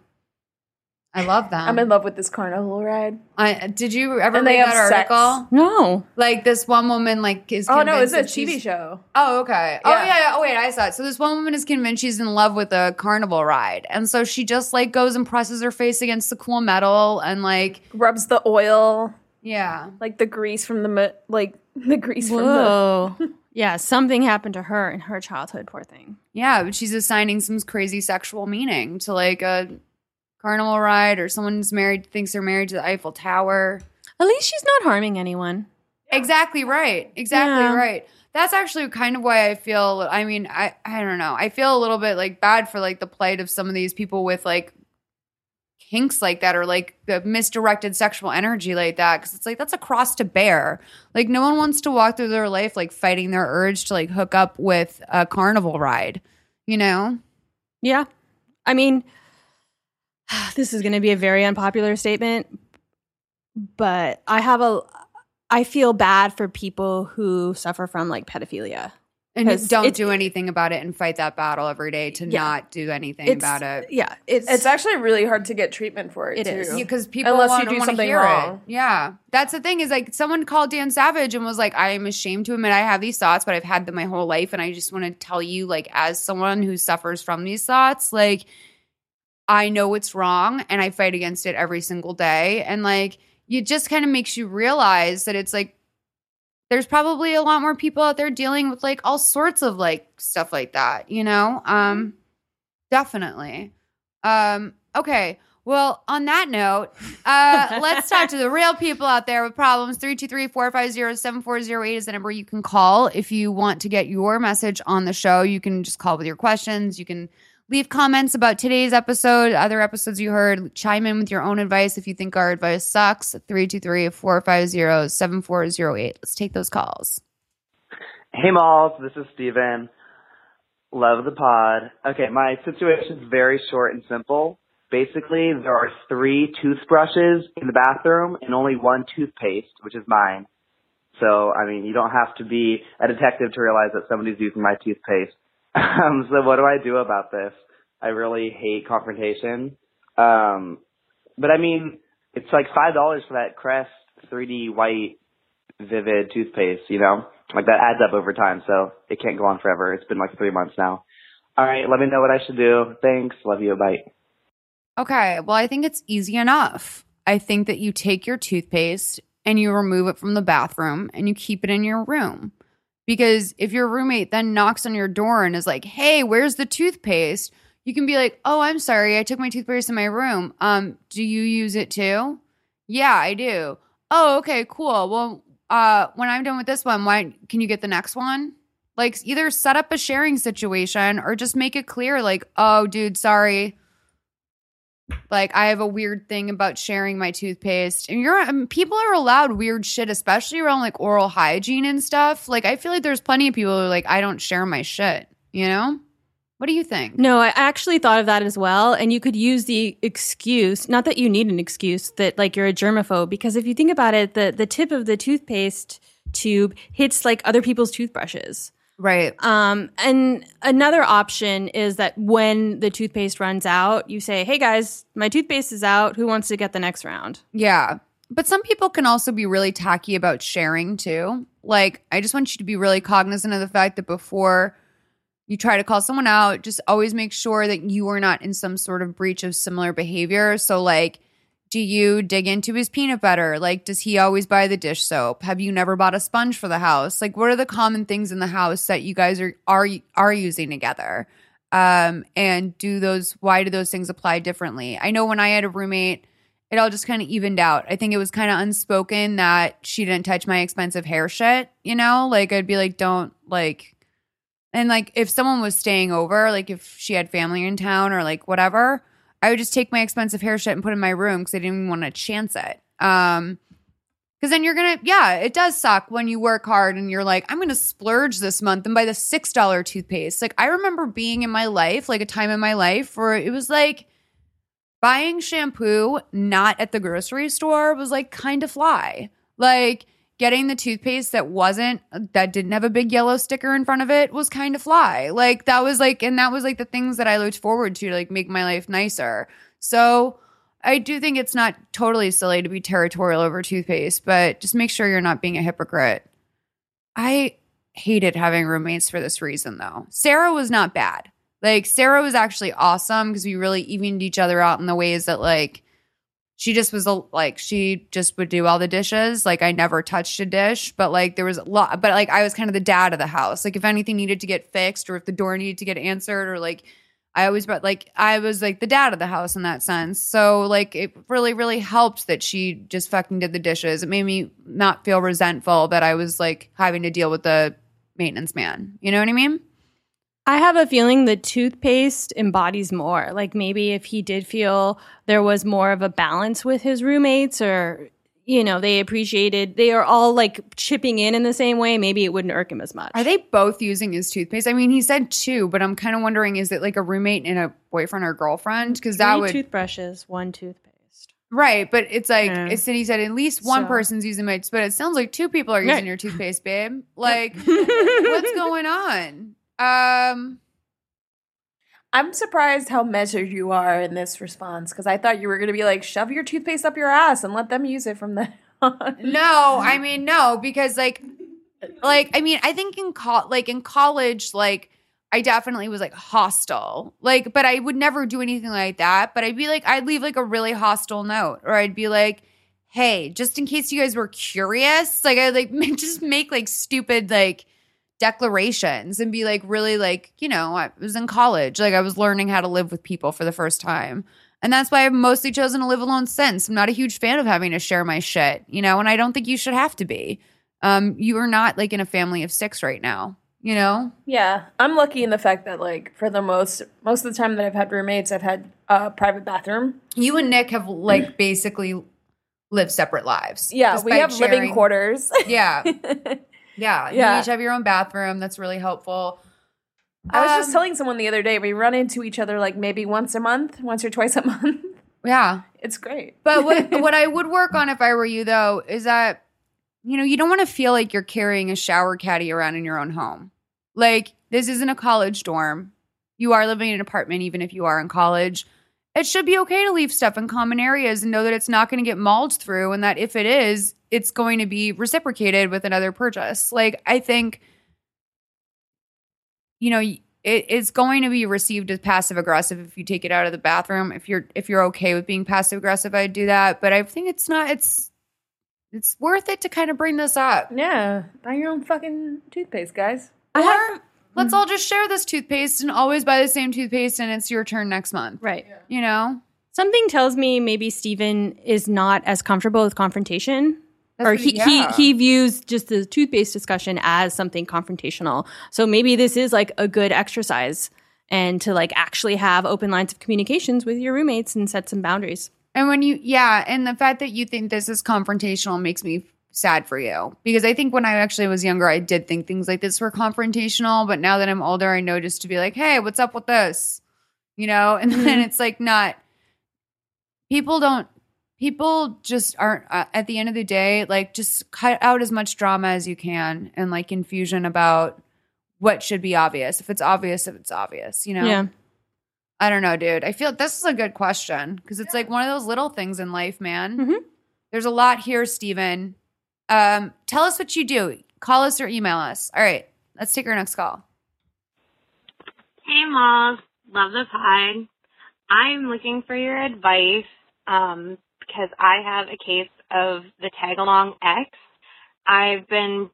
I love them.
I'm in love with this carnival ride.
I, did you ever
And
read
they
that
have sex.
article?
No.
Like this one woman, like is
Oh no, it's
convinced
a
that
TV
she's-
show.
Oh, okay. Oh
Yeah.
yeah, yeah. Oh wait, I saw it. So this one woman is convinced she's in love with a carnival ride, and so she just like goes and presses her face against the cool metal, and like
Rubs the oil,
yeah,
like the grease from the mi- like the grease from the.
Whoa. yeah, something happened to her in her childhood. Poor thing.
yeah. But she's assigning some crazy sexual meaning to like a carnival ride, or someone's married thinks they're married to the Eiffel Tower.
At least she's not harming anyone.
Exactly right. Exactly
Yeah.
right. That's actually kind of why I feel I mean, I I don't know. I feel a little bit like bad for like the plight of some of these people with like kinks like that or like the misdirected sexual energy like that cuz it's like that's a cross to bear. Like no one wants to walk through their life like fighting their urge to like hook up with a carnival ride, you know?
Yeah. I mean, this is going to be a very unpopular statement. but I have a I feel bad for people who suffer from like pedophilia.
And
'Cause
don't do anything about it and fight that battle every day to
Yeah.
not do anything about it.
Yeah, it's
It's actually really hard to get treatment for it,
It
too.
is.
because people
Unless you
want,
do
wanna
something
hear
wrong.
It. Yeah, that's the thing is like someone called Dan Savage and was like, "I am ashamed to admit I have these thoughts, but I've had them my whole life, and I just want to tell you, like, as someone who suffers from these thoughts, like, I know it's wrong, and I fight against it every single day, and like, it just kind of makes you realize that it's like." There's probably a lot more people out there dealing with like all sorts of like stuff like that, you know? Um definitely. Um, okay. Well, on that note, uh, let's talk to the real people out there with problems. 323-450-7408 is the number you can call if you want to get your message on the show. You can just call with your questions. You can leave comments about today's episode, other episodes you heard. Chime in with your own advice if you think our advice sucks. 323-450-7408. Let's take those calls.
Hey Malls, this is Steven. Love the pod. Okay, my situation's very short and simple. Basically, there are three toothbrushes in the bathroom and only one toothpaste, which is mine. So, I mean, you don't have to be a detective to realize that somebody's using my toothpaste. Um, so what do I do about this? I really hate confrontation. Um, but I mean, it's like five dollars for that Crest 3D white vivid toothpaste, you know? Like that adds up over time, so it can't go on forever. It's been like three months now. All right, let me know what I should do. Thanks. Love you. Bye.
Okay. Well, I think it's easy enough. I think that you take your toothpaste and you remove it from the bathroom and you keep it in your room. Because if your roommate then knocks on your door and is like, "Hey, where's the toothpaste?" You can be like, "Oh, I'm sorry. I took my toothpaste in my room. Um, do you use it too?" "Yeah, I do." "Oh, okay, cool. Well, uh when I'm done with this one, why can you get the next one?" Like either set up a sharing situation or just make it clear like, "Oh, dude, sorry. Like I have a weird thing about sharing my toothpaste, and you're um, people are allowed weird shit, especially around like oral hygiene and stuff. Like I feel like there's plenty of people who are like I don't share my shit. You know, what do you think?
No, I actually thought of that as well. And you could use the excuse, not that you need an excuse, that like you're a germaphobe, because if you think about it, the, the tip of the toothpaste tube hits like other people's toothbrushes.
Right.
Um, and another option is that when the toothpaste runs out, you say, Hey guys, my toothpaste is out. Who wants to get the next round?
Yeah. But some people can also be really tacky about sharing too. Like, I just want you to be really cognizant of the fact that before you try to call someone out, just always make sure that you are not in some sort of breach of similar behavior. So, like, do you dig into his peanut butter? Like, does he always buy the dish soap? Have you never bought a sponge for the house? Like, what are the common things in the house that you guys are are are using together? Um, and do those why do those things apply differently? I know when I had a roommate, it all just kind of evened out. I think it was kind of unspoken that she didn't touch my expensive hair shit, you know? Like I'd be like, don't like and like if someone was staying over, like if she had family in town or like whatever, I would just take my expensive hair shit and put it in my room because I didn't even want to chance it. Um because then you're gonna, yeah, it does suck when you work hard and you're like, I'm gonna splurge this month and buy the six dollar toothpaste. Like I remember being in my life, like a time in my life where it was like buying shampoo not at the grocery store was like kind of fly. Like getting the toothpaste that wasn't that didn't have a big yellow sticker in front of it was kind of fly. Like that was like and that was like the things that I looked forward to to like make my life nicer. So I do think it's not totally silly to be territorial over toothpaste, but just make sure you're not being a hypocrite. I hated having roommates for this reason though. Sarah was not bad. Like Sarah was actually awesome because we really evened each other out in the ways that like she just was a, like she just would do all the dishes. Like I never touched a dish, but like there was a lot. But like I was kind of the dad of the house. Like if anything needed to get fixed or if the door needed to get answered or like I always but like I was like the dad of the house in that sense. So like it really really helped that she just fucking did the dishes. It made me not feel resentful that I was like having to deal with the maintenance man. You know what I mean?
I have a feeling the toothpaste embodies more. Like maybe if he did feel there was more of a balance with his roommates or you know, they appreciated they are all like chipping in in the same way, maybe it wouldn't irk him as much.
Are they both using his toothpaste? I mean, he said two, but I'm kind of wondering is it like a roommate and a boyfriend or girlfriend? Because that would
toothbrushes, one toothpaste.
Right, but it's like
Yeah.
it's City said at least one
So-
person's using my but it sounds like two people are using
Right.
your toothpaste, babe. Like what's going on? Um
I'm surprised how measured you are in this response because I thought you were going to be like, shove your toothpaste up your ass and let them use it from then
no, I mean no because like like I mean I think in co- like in college like I definitely was like hostile. Like but I would never do anything like that, but I'd be like I'd leave like a really hostile note or I'd be like hey, just in case you guys were curious, like I like just make like stupid like declarations and be like really like, you know, I was in college, like I was learning how to live with people for the first time. And that's why I've mostly chosen to live alone since. I'm not a huge fan of having to share my shit, you know, and I don't think you should have to be. Um, you are not like in a family of six right now, you know?
Yeah, I'm lucky in the fact that like for the most most of the time that I've had roommates, I've had a private bathroom.
You and Nick have like basically lived separate lives.
Yeah, we have living quarters.
Yeah. Yeah.
Yeah.
You each have your own bathroom. That's really helpful.
I was just
Um,
telling someone the other day we run into each other like maybe once a month, once or twice a month.
Yeah.
It's great.
But what what I would work on if I were you though is that you know you don't want to feel like you're carrying a shower caddy around in your own home. Like this isn't a college dorm. You are living in an apartment even if you are in college. It should be okay to leave stuff in common areas and know that it's not going to get mauled through and that if it is, it's going to be reciprocated with another purchase. Like I think you know it, it's going to be received as passive aggressive if you take it out of the bathroom if you're if you're okay with being passive aggressive i'd do that but i think it's not it's it's worth it to kind of bring this up
Yeah, buy your own fucking toothpaste, guys.
or let's hmm. all just share this toothpaste and always buy the same toothpaste and it's your turn next month
Right.
you know
Something tells me maybe Steven is not as comfortable with confrontation.
That's
or
what-
he,
yeah.
he he views just the toothpaste discussion as something confrontational. So maybe this is like a good exercise and to like actually have open lines of communications with your roommates and set some boundaries.
And when you, yeah, and the fact that you think this is confrontational makes me sad for you because I think when I actually was younger, I did think things like this were confrontational. But now that I'm older, I know just to be like, hey, what's up with this? You know, and then it's like not, people don't, people just aren't, uh, at the end of the day, like just cut out as much drama as you can and like confusion about what should be obvious. If it's obvious, if it's obvious, you know?
Yeah.
I don't know, dude. I feel this is a good question because it's like one of those little things in life, man.
Mhm.
There's a lot here, Steven. Um, tell us what you do. Call us or email us. All right, let's take our next call.
Hey, Malls. Love the pod. I'm looking for your advice um, because I have a case of the tag along ex. I've been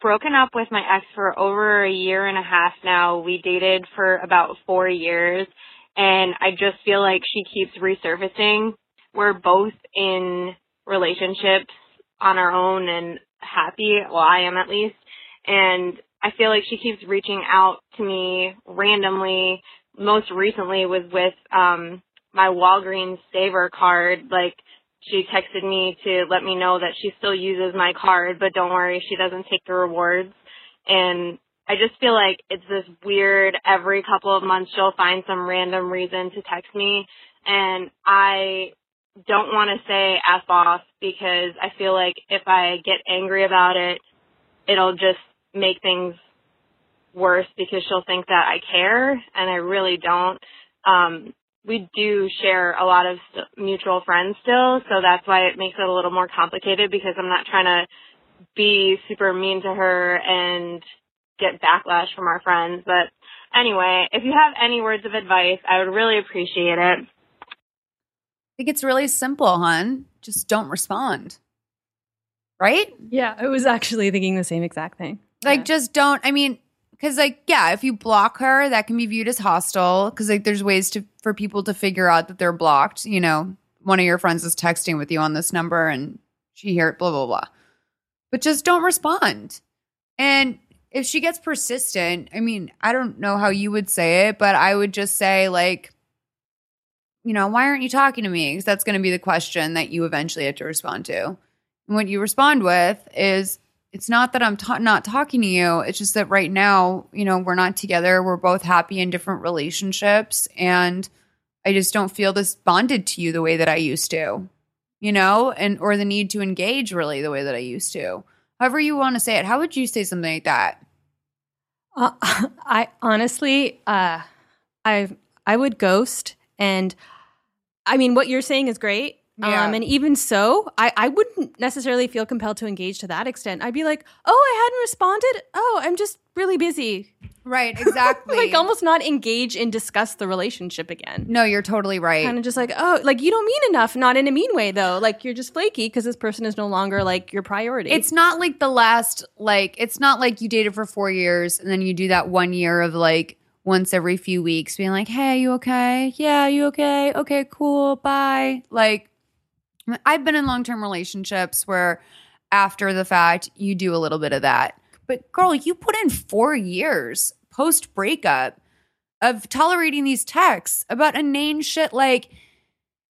broken up with my ex for over a year and a half now. We dated for about four years, and I just feel like she keeps resurfacing. We're both in relationships on our own and happy. Well, I am at least. And I feel like she keeps reaching out to me randomly. Most recently was with um my Walgreens Saver card. Like she texted me to let me know that she still uses my card, but don't worry, she doesn't take the rewards. And I just feel like it's this weird every couple of months she'll find some random reason to text me and I don't want to say F off because I feel like if I get angry about it, it'll just make things worse because she'll think that I care and I really don't. Um, we do share a lot of mutual friends still, so that's why it makes it a little more complicated because I'm not trying to be super mean to her and get backlash from our friends. But anyway, if you have any words of advice, I would really appreciate it.
Think it's really simple, hun. Just don't respond. Right?
Yeah, I was actually thinking the same exact thing.
Like, just don't. I mean, because like, yeah, if you block her, that can be viewed as hostile. Because like, there's ways to for people to figure out that they're blocked. You know, one of your friends is texting with you on this number, and she hear it. blah blah blah. But just don't respond. And if she gets persistent, I mean, I don't know how you would say it, but I would just say like, you know, why aren't you talking to me? Because that's going to be the question that you eventually have to respond to. And what you respond with is, it's not that I'm ta- not talking to you. It's just that right now, you know, we're not together. We're both happy in different relationships. And I just don't feel this bonded to you the way that I used to. you know, and or the need to engage really the way that I used to. However you want to say it. How would you say something like that?
Uh, I honestly, uh, I I would ghost, and I mean, what you're saying is great.
Yeah.
Um, and even so, I, I wouldn't necessarily feel compelled to engage to that extent. I'd be like, oh, I hadn't responded. Oh, I'm just really busy.
Right, exactly.
like almost not engage and discuss the relationship again.
No, you're totally right.
Kind of just like, oh, like you don't mean enough. Not in a mean way though. Like you're just flaky because this person is no longer like your priority.
It's not like the last like it's not like you dated for 4 years and then you do that 1 year of like once every few weeks being like, "Hey, you okay? Yeah, you okay? Okay, cool. Bye." Like I've been in long-term relationships where after the fact you do a little bit of that. But girl, you put in 4 years post breakup of tolerating these texts about inane shit like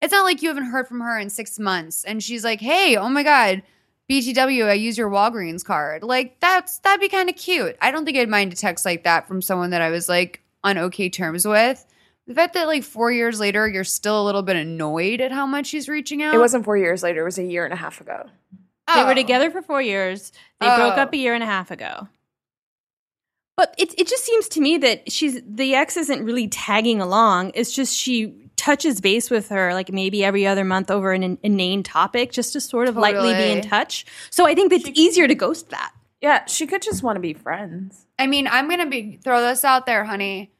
it's not like you haven't heard from her in six months and she's like, hey, oh my God, BTW, I use your Walgreens card. Like, that's that'd be kind of cute. I don't think I'd mind a text like that from someone that I was like on okay terms with. The fact that like four years later, you're still a little bit annoyed at how much she's reaching out.
It wasn't four years later. It was a year and a half ago.
They
Oh.
were together for four years. They broke
Oh.
up a year and a half ago. But it it just seems to me that she's the ex isn't really tagging along. It's just she touches base with her like maybe every other month over an inane topic just to sort of oh, lightly be in touch. So I think it's easier to ghost that.
Yeah, she could just want to be friends.
I mean, I'm gonna be throw this out there, honey.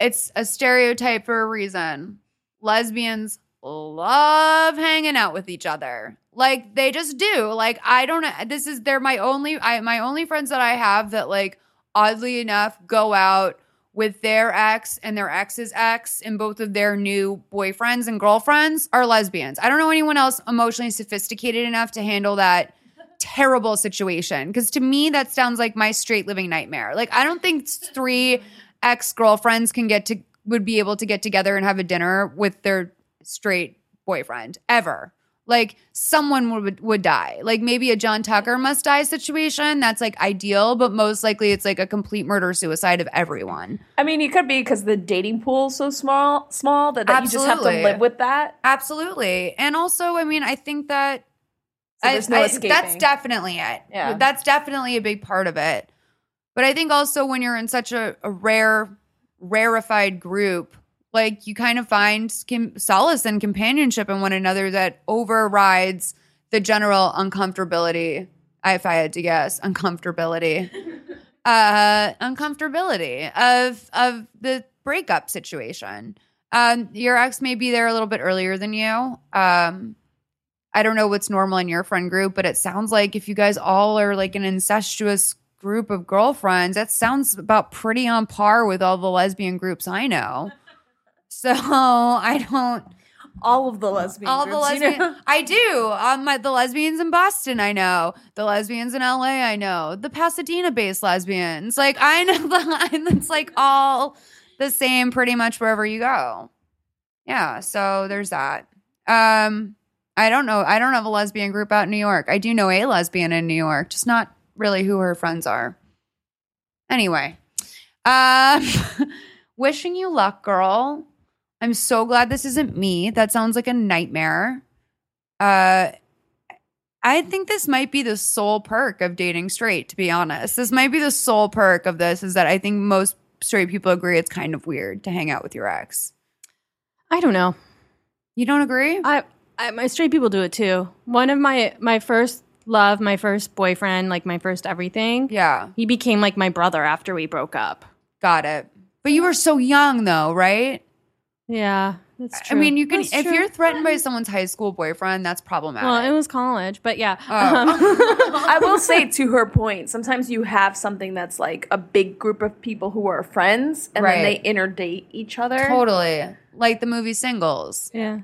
It's a stereotype for a reason. Lesbians love hanging out with each other. Like they just do. Like I don't know. This is they're my only I my only friends that I have that like oddly enough go out with their ex and their ex's ex and both of their new boyfriends and girlfriends are lesbians. I don't know anyone else emotionally sophisticated enough to handle that terrible situation. Because to me that sounds like my straight living nightmare. Like i don't think three ex-girlfriends can get to would be able to get together and have a dinner with their straight boyfriend ever like someone would would die like maybe a john tucker must die situation that's like ideal but most likely it's like a complete murder suicide of everyone
I mean, it could be because the dating pool is so small, small that, that you just have to live with that.
Absolutely. And also, I mean, I think that
So
I-
there's no
I-
escaping.
that's definitely it.
Yeah.
That's definitely a big part of it. But I think also when you're in such a, a rare, rarefied group, like you kind of find com- solace and companionship in one another that overrides the general uncomfortability. If I had to guess, uncomfortability, uh, uncomfortability of of the breakup situation. Um, your ex may be there a little bit earlier than you. Um, I don't know what's normal in your friend group, but it sounds like if you guys all are like an incestuous group of girlfriends, that sounds about pretty on par with all the lesbian groups I know. So I don't.
All of the lesbian
All the
groups, you know?
I do. Um, my, the lesbians in Boston, I know. The lesbians in LA, I know. The Pasadena-based lesbians, like I know. The, line. it's like all the same, pretty much wherever you go. Yeah. So there's that. Um, I don't know. I don't have a lesbian group out in New York. I do know a lesbian in New York, just not really who her friends are. Anyway, um, wishing you luck, girl. I'm so glad this isn't me. That sounds like a nightmare. Uh, I think this might be the sole perk of dating straight, to be honest. This might be the sole perk of this is that I think most straight people agree it's kind of weird to hang out with your ex.
I don't know.
You don't agree?
I, I my straight people do it too. One of my my first love, my first boyfriend, like my first everything.
yeah,
He became like my brother after we broke up.
got it. But you were so young though, right?
Yeah, that's true.
I mean, you can
That's
if
true.
you're threatened by someone's high school boyfriend, that's problematic.
well, it was college, but yeah.
Oh.
Um,
I will say to her point, sometimes you have something that's like a big group of people who are friends and then they interdate each other.
totally like the movie Singles.
Yeah.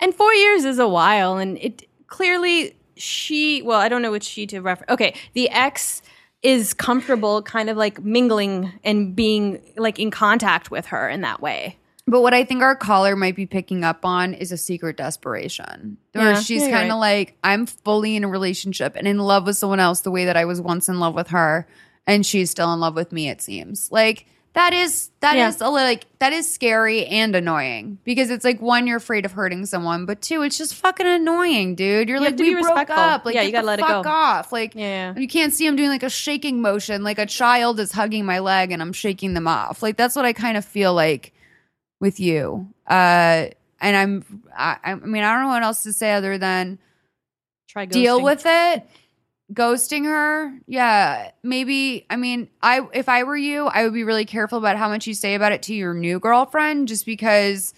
And four years is a while, and it clearly she. Well, I don't know which she to refer. Okay, the ex is comfortable, kind of like mingling and being like in contact with her in that way.
But what I think our caller might be picking up on is a secret desperation. Where
Yeah,
she's kind of
right.
like, I'm fully in a relationship and in love with someone else the way that I was once in love with her. And she's still in love with me, it seems. Like, That is that is
Yeah.
a little like that is scary and annoying because it's like one, you're afraid of hurting someone, but two, it's just fucking annoying, dude. You're
You
like we broke
respectful.
up. Like
Yeah, you gotta let it
fuck
go.
off. Like
Yeah.
you can't see him doing like a shaking motion, like a child is hugging my leg and I'm shaking them off. Like that's what I kind of feel like with you. Uh, and I'm I, I mean I don't know what else to say other than
Try
to
deal
with it. Ghosting her? Yeah. Maybe i mean i if i were you i would be really careful about how much you say about it to your new girlfriend just because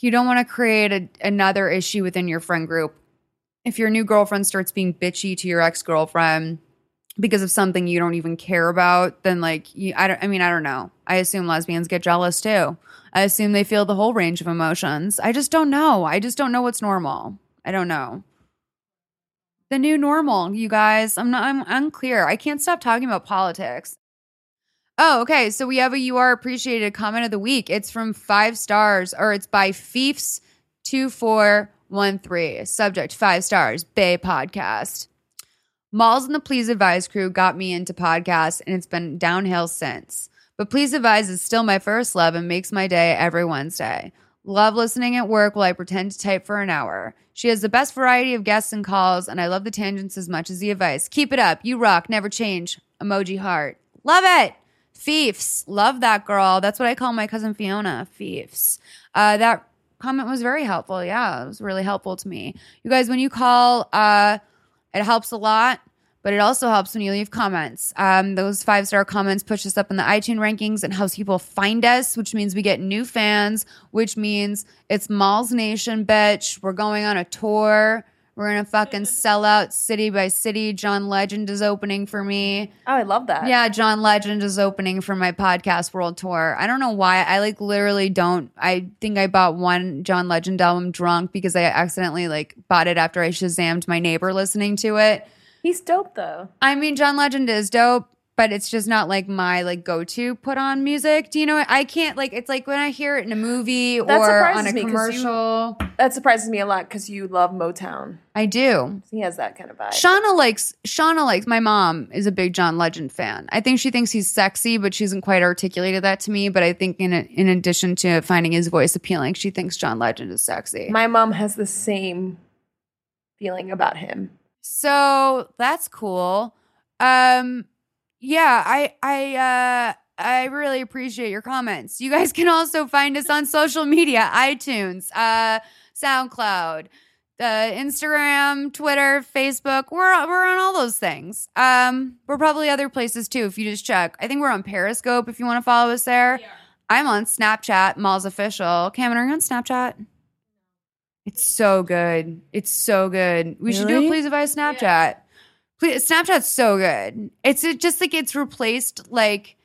you don't want to create a, another issue within your friend group. If your new girlfriend starts being bitchy to your ex-girlfriend because of something you don't even care about then like you, I, don't, I mean i don't know i assume lesbians get jealous too i assume they feel the whole range of emotions i just don't know i just don't know what's normal i don't know the new normal, you guys. I'm not I'm unclear. I can't stop talking about politics. Oh, okay. So we have a you are appreciated comment of the week. It's from five stars, or it's by Fiefs two four one three. Subject five stars. Bay podcast. Malls and the Please Advise crew got me into podcasts, and it's been downhill since. But Please Advise is still my first love and makes my day every Wednesday. Love listening at work while I pretend to type for an hour. She has the best variety of guests and calls, and I love the tangents as much as the advice. Keep it up. You rock. Never change. Emoji heart. Love it. Fiefs. Love that girl. That's what I call my cousin Fiona. Fiefs. Uh, that comment was very helpful. Yeah, it was really helpful to me. You guys, when you call, uh, it helps a lot, but it also helps when you leave comments. Um, those five star comments push us up in the iTunes rankings and helps people find us, which means we get new fans, which means it's Malls Nation, bitch. We're going on a tour. We're gonna fucking sell out city by city. John Legend is opening for me.
Oh, I love that.
Yeah, John Legend is opening for my podcast world tour. I don't know why. I like literally don't. I think I bought one John Legend album drunk because I accidentally like bought it after I Shazammed my neighbor listening to it.
He's dope though.
I mean, John Legend is dope, but it's just not like my like go to put on music. Do you know? what? I can't like. It's like when I hear it in a movie
That
or on a
me 'cause you-
commercial.
That surprises me a lot because you love Motown.
I do.
He has that kind of vibe.
Shauna likes Shauna likes my mom is a big John Legend fan. I think she thinks he's sexy, but she hasn't quite articulated that to me. But I think in in addition to finding his voice appealing, she thinks John Legend is sexy.
My mom has the same feeling about him.
so that's cool. Um, yeah, I I uh I really appreciate your comments. You guys can also find us on social media, iTunes, uh, SoundCloud, uh, Instagram, Twitter, Facebook. We're we're on all those things. Um, we're probably other places too if you just check. I think we're on Periscope if you want to follow us there. I'm on Snapchat, Malls Official. Cameron, are you on Snapchat? It's so good. It's so good. We should do a
Really?
please advise Snapchat. Please, Snapchat's so good. It's it just like it's replaced like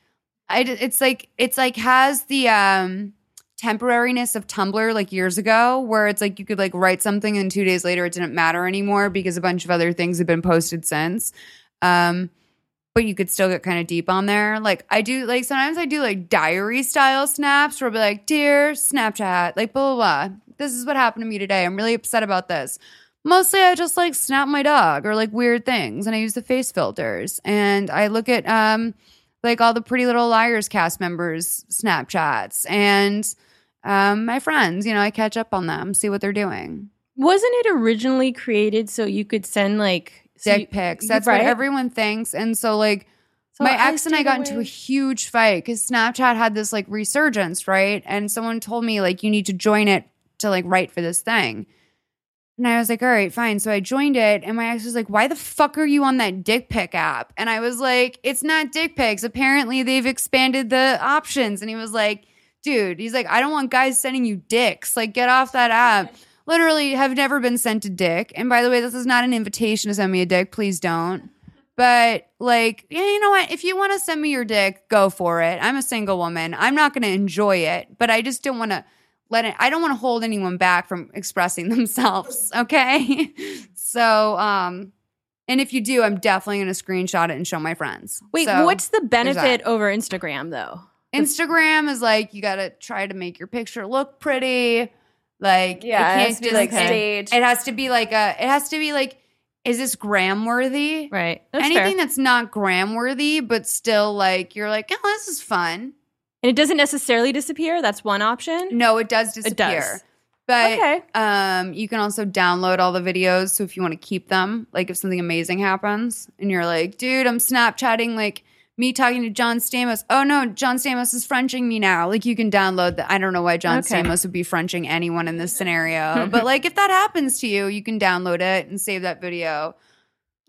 I it's like it's like has the um temporariness of Tumblr like years ago where it's like you could like write something and 2 days later it didn't matter anymore because a bunch of other things have been posted since. Um but you could still get kind of deep on there. Like I do like sometimes I do like diary style snaps where I'll be like, dear Snapchat, like blah blah blah. This is what happened to me today. I'm really upset about this. Mostly I just like snap my dog or like weird things and I use the face filters. And I look at um like all the pretty little liars cast members Snapchats and um my friends, you know, I catch up on them, see what they're doing.
Wasn't it originally created so you could send like so
Dick
you-
pics. That's
right?
what everyone thinks. And so like
So
my
I
ex and I got into a huge fight because Snapchat had this like resurgence, right? And someone told me like you need to join it to like write for this thing. And I was like, all right, fine. So I joined it, and my ex was like, why the fuck are you on that dick pic app? And I was like, it's not dick pics. Apparently, they've expanded the options. And he was like, dude, he's like, I don't want guys sending you dicks. Like, get off that app. Literally, have never been sent a dick. And by the way, this is not an invitation to send me a dick. Please don't. But like, yeah, you know what? If you want to send me your dick, go for it. I'm a single woman. I'm not going to enjoy it, but I just don't want to let it. I don't want to hold anyone back from expressing themselves. Okay, so um, and if you do, I'm definitely going to screenshot it and show my friends.
Wait,
So,
what's the benefit over Instagram though?
Instagram is like you got to try to make your picture look pretty. Like
Yeah, it
can't
has to be like
it-
staged.
It has to be like a. It has to be like is this gram worthy?
Right. That's
Anything
fair.
that's not gram worthy, but still like you're like, oh, this is fun.
And it doesn't necessarily disappear. That's one option.
No, it does disappear.
It does.
But
Okay.
um, you can also download all the videos. So if you want to keep them, like if something amazing happens and you're like, dude, I'm Snapchatting like me talking to John Stamos. Oh no, John Stamos is Frenching me now. Like you can download that. I don't know why John
Okay.
Stamos would be Frenching anyone in this scenario. but like if that happens to you, you can download it and save that video,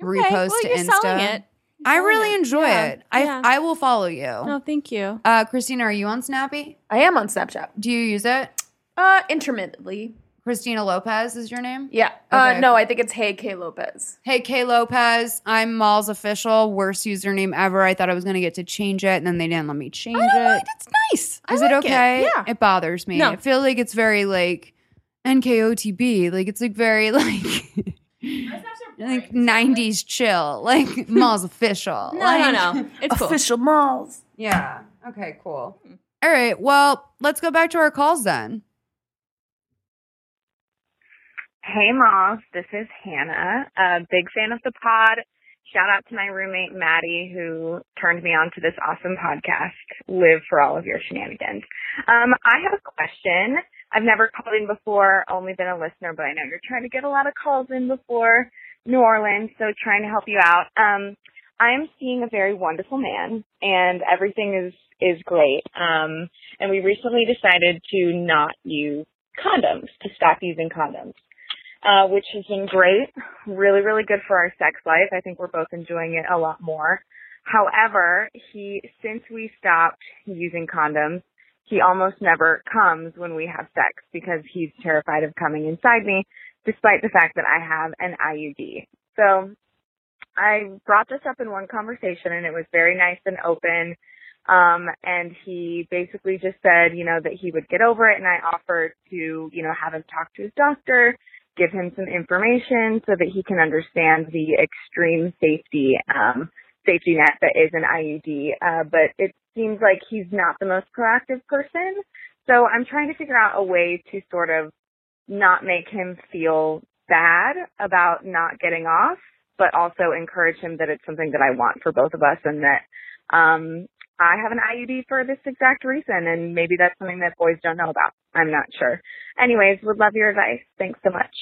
repost
well,
to Insta.
Selling it.
I really
it.
enjoy
Yeah,
it. I
yeah.
I will follow you.
Oh, thank you.
Uh, Christina, are you on Snappy?
I am on Snapchat.
Do you use it?
Uh, intermittently.
Christina Lopez is your name?
Yeah. Uh, no, I think it's Hey K Lopez.
Hey, Kay Lopez. I'm Mal's official. Worst username ever. I thought I was going to get to change it, and then they didn't let me change it.
That's nice. I
Is
like
it okay?
Yeah.
It bothers me.
No.
I feel like it's very like NKOTB. Like it's like very like like 90s chill. Like Mal's official.
No,
like,
no, no. It's cool.
Official malls.
Yeah. Okay, cool. All right. Well, let's go back to our calls then.
Hey, Malls. This is Hannah. A big fan of the pod. Shout out to my roommate, Maddie, who turned me on to this awesome podcast. Live for all of your shenanigans. Um, I have a question. I've never called in before, only been a listener, but I know you're trying to get a lot of calls in before New Orleans, so trying to help you out. Um, I am seeing a very wonderful man, and everything is is great. Um, and we recently decided to not use condoms, to stop using condoms uh, which has been great. Really, really good for our sex life. I think we're both enjoying it a lot more. However, he, since we stopped using condoms, he almost never comes when we have sex because he's terrified of coming inside me, despite the fact that I have an IUD. So I brought this up in one conversation and it was very nice and open. Um, and he basically just said, you know, that he would get over it and I offered to, you know, have him talk to his doctor give him some information so that he can understand the extreme safety um, safety net that is an IUD. Uh, but it seems like he's not the most proactive person. So I'm trying to figure out a way to sort of not make him feel bad about not getting off, but also encourage him that it's something that I want for both of us and that um, I have an IUD for this exact reason, and maybe that's something that boys don't know about. I'm not sure. Anyways, would love your advice. Thanks so much.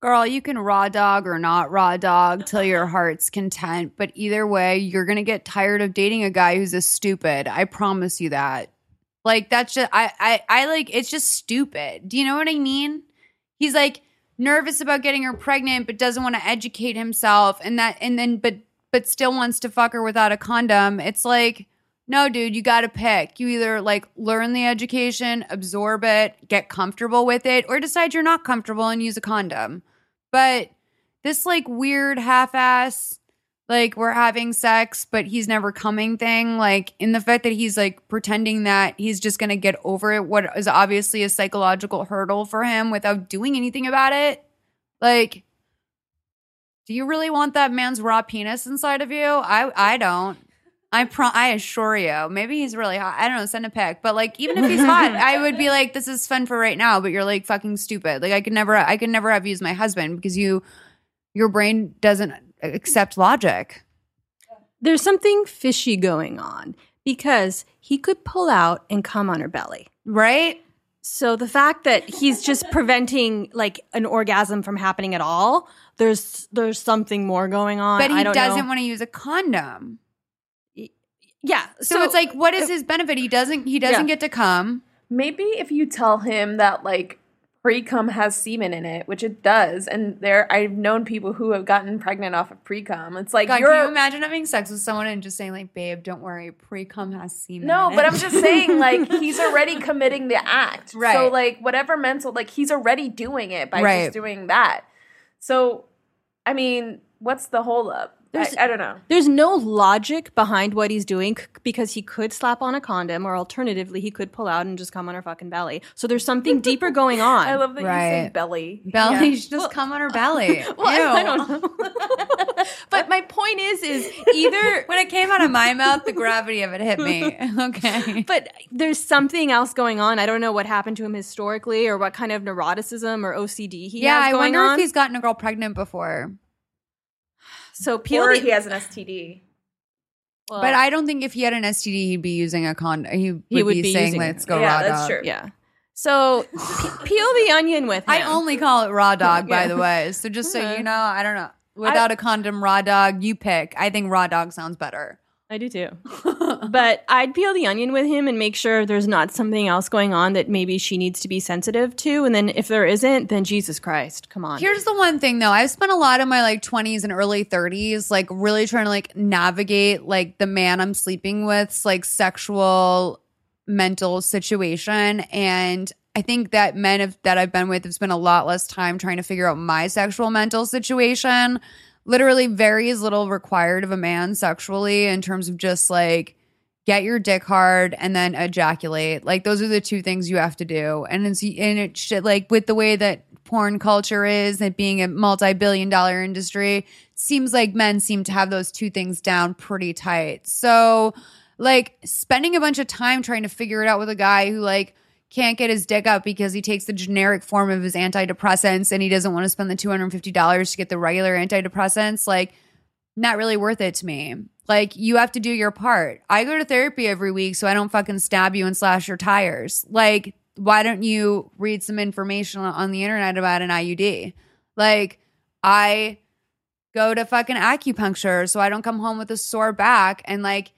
Girl, you can raw dog or not raw dog till your heart's content. But either way, you're going to get tired of dating a guy who's a stupid. I promise you that. Like, that's just, I, I, I like, it's just stupid. Do you know what I mean? He's like nervous about getting her pregnant, but doesn't want to educate himself. And that, and then, but, but still wants to fuck her without a condom. It's like, no, dude, you got to pick. You either like learn the education, absorb it, get comfortable with it, or decide you're not comfortable and use a condom. But this like weird half ass, like we're having sex, but he's never coming thing, like in the fact that he's like pretending that he's just gonna get over it, what is obviously a psychological hurdle for him without doing anything about it. Like, do you really want that man's raw penis inside of you? I I don't. I pro- I assure you. Maybe he's really hot. I don't know. Send a pic. But like, even if he's hot, I would be like, "This is fun for right now." But you're like fucking stupid. Like, I could never. I could never have as my husband because you, your brain doesn't accept logic.
There's something fishy going on because he could pull out and come on her belly.
Right?
So the fact that he's just preventing like an orgasm from happening at all, there's there's something more going on.
But he
I don't
doesn't want to use a condom.
Yeah.
So, it's like, what is his benefit? He doesn't. He doesn't
Yeah.
get to come.
Maybe if you tell him that like pre-cum has semen in it, which it does, and there I've known people who have gotten pregnant off of pre-cum. It's like
God, can you imagine having sex with someone and just saying like, "Babe, don't worry, pre cum has semen."
No, but
it."
I'm just saying, like, he's already committing the act.
Right.
So, like, whatever mental, like, he's already doing it by
Right.
just doing that. So, I mean, what's the holdup? I,
There's-
I don't know.
There's no logic behind what he's doing c- because he could slap on a condom or alternatively he could pull out and just come on her fucking belly. So there's something deeper going on.
I love that you
Right.
say belly.
belly.
Yeah.
She just come on her belly.
Well, I, I don't know. but my point is, is either
when it came out of my mouth, the gravity of it hit me. Okay.
but there's something else going on. I don't know what happened to him historically or what kind of neuroticism or OCD he
yeah,
has
I wonder
on.
if he's gotten a girl pregnant before.
So peel
or
the,
he has an STD.
well,
but I don't think if he had an STD, he'd be using a condom. He would,
He would
be,
be
saying, "Let's go
Yeah,
raw
that's
dog."
true.
yeah. So pe- peel the onion with him.
I only call it raw dog, by
Yeah.
the way. So just so you know, I don't know. Without a condom, raw dog, you pick. I think raw dog sounds better.
I do too. but I'd peel the onion with him and make sure there's not something else going on that maybe she needs to be sensitive to. And then if there isn't, then Jesus Christ, come on.
Here's the one thing though. I've spent a lot of my like 20s and early 30s like really trying to like navigate like the man I'm sleeping with's like sexual mental situation and I think that men have, that I've been with have spent a lot less time trying to figure out my sexual mental situation. Literally very little required of a man sexually in terms of just like get your dick hard and then ejaculate. Like those are the two things you have to do. And it's and it should like with the way that porn culture is and being a multi-billion dollar industry, seems like men seem to have those two things down pretty tight. So like spending a bunch of time trying to figure it out with a guy who like can't get his dick up because he takes the generic form of his antidepressants and he doesn't want to spend the $250 to get the regular antidepressants like not really worth it to me. Like you have to do your part. I go to therapy every week so I don't fucking stab you and slash your tires. Like why don't you read some information on the internet about an IUD? Like I go to fucking acupuncture so I don't come home with a sore back and like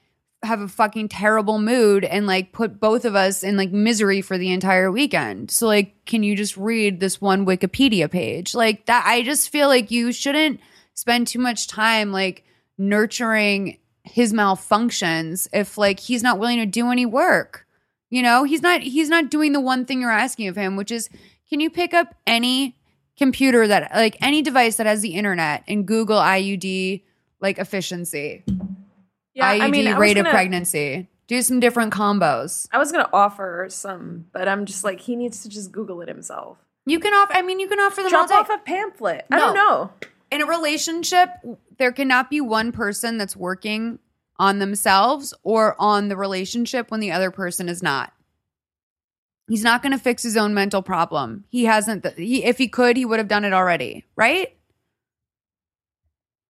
have a fucking terrible mood and like put both of us in like misery for the entire weekend. So like can you just read this one Wikipedia page? Like that I just feel like you shouldn't spend too much time like nurturing his malfunctions if like he's not willing to do any work. You know, he's not he's not doing the one thing you're asking of him, which is can you pick up any computer that like any device that has the internet and Google IUD like efficiency?
Yeah,
IUD
I mean, I
rate of
gonna-
pregnancy. Do some different combos.
I was gonna offer some, but I'm just like he needs to just Google it himself.
You can offer I mean you can offer them
Drop off a pamphlet. I don't know.
in a relationship, there cannot be one person that's working on themselves or on the relationship when the other person is not. He's not going to fix his own mental problem. He hasn't. th- He, if he could, he would have done it already, right?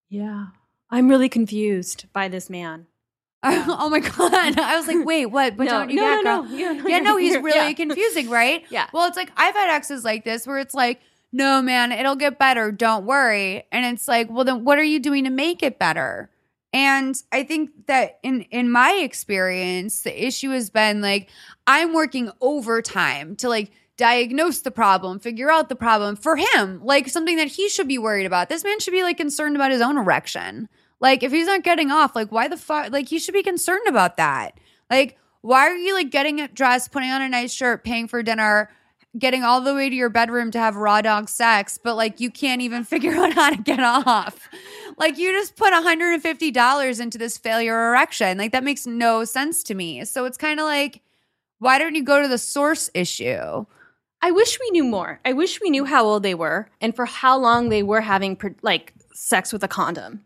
yeah. I'm really confused by this man.
oh my god! I was like, wait, what? But
No,
don't do
no,
that,
no,
girl.
no. Yeah, no,
yeah, no, he's really
yeah.
confusing, right?
Yeah.
Well, it's like I've had exes like this where it's like, no, man, it'll get better. Don't worry. And it's like, well, then what are you doing to make it better? And I think that in in my experience, the issue has been like I'm working overtime to like diagnose the problem, figure out the problem for him, like something that he should be worried about. This man should be like concerned about his own erection. Like if he's not getting off, like why the fuck? Like you should be concerned about that. Like why are you like getting dressed, putting on a nice shirt, paying for dinner? Getting all the way to your bedroom to have raw dog sex, but like you can't even figure out how to get off. Like you just put $150 into this failure erection. Like that makes no sense to me. So it's kind of like, why don't you go to the source issue?
I wish we knew more. I wish we knew how old they were and for how long they were having like sex with a condom,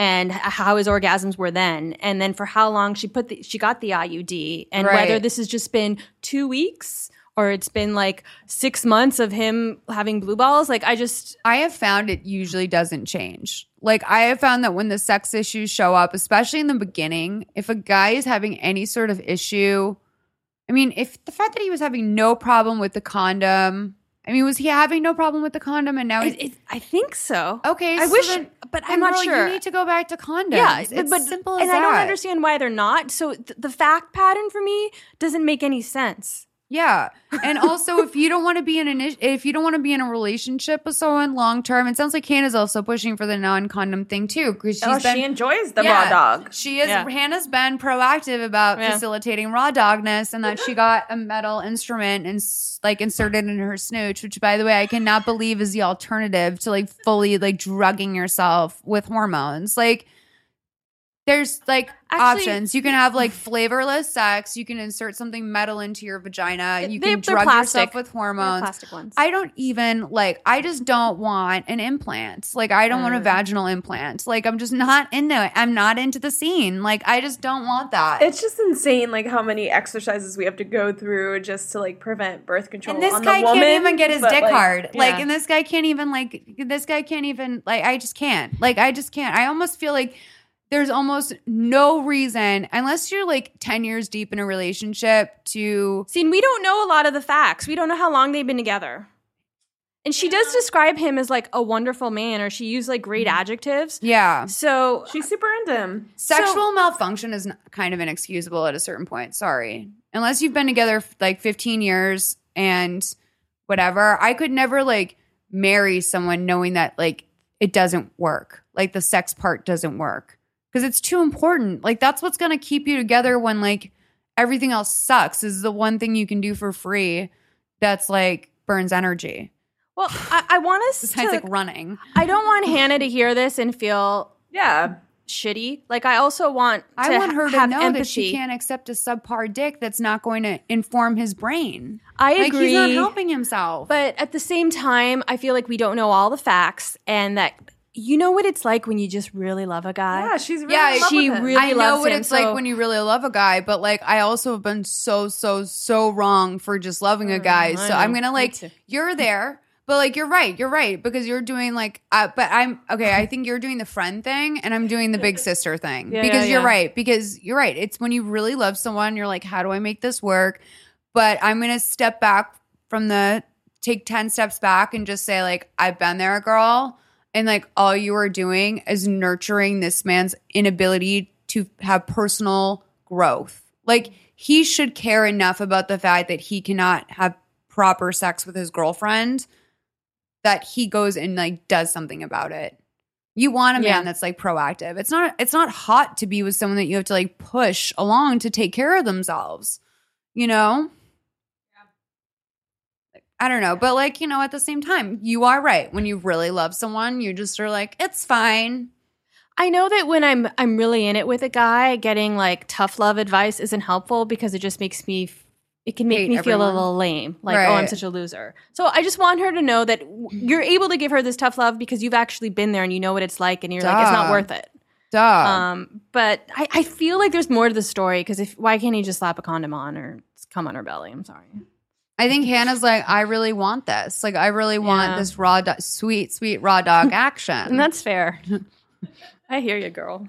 and how his orgasms were then, and then for how long she put the, she got the IUD, and
Right.
whether this has just been two weeks or it's been like six months of him having blue balls. Like I just
I have found it usually doesn't change. Like I have found that when the sex issues show up, especially in the beginning, if a guy is having any sort of issue, I mean, if the fact that he was having no problem with the condom, I mean, was he having no problem with the condom and now he's
it, it, I think so.
okay?
I
so
wish,
then-
but I'm not
girl,
sure.
You need to go back to condoms.
yeah,
it's
but, but
simple as
and
that.
I don't understand why they're not. So th- the fact pattern for me doesn't make any sense.
Yeah, and also if you don't want to be in an if you don't want to be in a relationship with someone long term, it sounds like Hannah's also pushing for the non condom thing too because she's
oh,
been
she enjoys the
Yeah.
raw dog.
She is
Yeah.
Hannah's been proactive about
Yeah.
facilitating raw dogness and that she got a metal instrument and like inserted in her snooch, which by the way I cannot believe is the alternative to like fully like drugging yourself with hormones. Like There's like
Actually-
options. You can have like flavorless sex. You can insert something metal into your vagina. You
They-
can
they're
drug
plastic.
yourself with
They're
hormones.
plastic ones.
I don't even like. I just don't want an implant. Like I don't want a
Mm.
vaginal implant. Like I'm just not into it. I'm not into the scene. Like I just don't want that.
It's just insane, like how many exercises we have to go through just to like prevent birth control.
and this
on
guy
the woman,
can't even get his dick
like,
hard. Like, and this guy can't even like. This guy can't even like. I just can't. Like, I just can't. I almost feel like there's almost no reason unless you're like ten years deep in a relationship to.
See, and we don't know a lot of the facts. We don't know how long they've been together. And she does describe him as like a wonderful man, or she used like great mm-hmm. adjectives.
Yeah,
So
She's super into him.
sexual malfunction is kind of inexcusable at a certain point. Sorry, unless you've been together like 15 years and whatever. I could never like marry someone knowing that like it doesn't work. Like the sex part doesn't work because it's too important. Like that's what's going to keep you together when like everything else sucks is the one thing you can do for free that's like burns energy.
well, I, I want us
Besides
to.
like running.
I don't want Hannah to hear this and feel
Yeah.
shitty. Like I also want to
I want her to
have
know
empathy.
that she can't accept a subpar dick that's not going to inform his brain.
I
Like
agree.
he's not helping himself.
But at the same time, I feel like we don't know all the facts, and that you know what it's like when you just really love a guy.
Yeah, she's really
Yeah,
in love
she
with him.
really
I know
loves
what
him,
it's like when you really love a guy, but like I also have been so so so wrong for just loving a guy.
Mm,
so I'm gonna like you're there, but like you're right, you're right because you're doing like uh, but I'm okay. I think you're doing the friend thing and I'm doing the big sister thing
Yeah,
because
yeah,
you're
yeah.
right because you're right. It's when you really love someone, you're like, how do I make this work? But I'm gonna step back from the take 10 steps back and just say like I've been there, girl. And like all you are doing is nurturing this man's inability to have personal growth. Like he should care enough about the fact that he cannot have proper sex with his girlfriend that he goes and like does something about it. You want a man
Yeah.
that's like proactive. It's not it's not hot to be with someone that you have to like push along to take care of themselves. You know? I don't know, but like, you know, at the same time, you are right. When you really love someone, you just are like, it's fine.
I know that when I'm I'm really in it with a guy, getting like tough love advice isn't helpful because it just makes me it can make
Hate
me feel a little lame, like oh I'm such a loser. So I just want her to know that you're able to give her this tough love because you've actually been there and you know what it's like, and you're like it's not worth it.
Duh.
Um, but I, I feel like there's more to the story because if why can't he just slap a condom on or come on her belly? I'm sorry.
I think Hannah's like, I really want this. Like, I really want
Yeah.
this raw, do- sweet, sweet raw dog action.
And that's fair. I hear you, girl.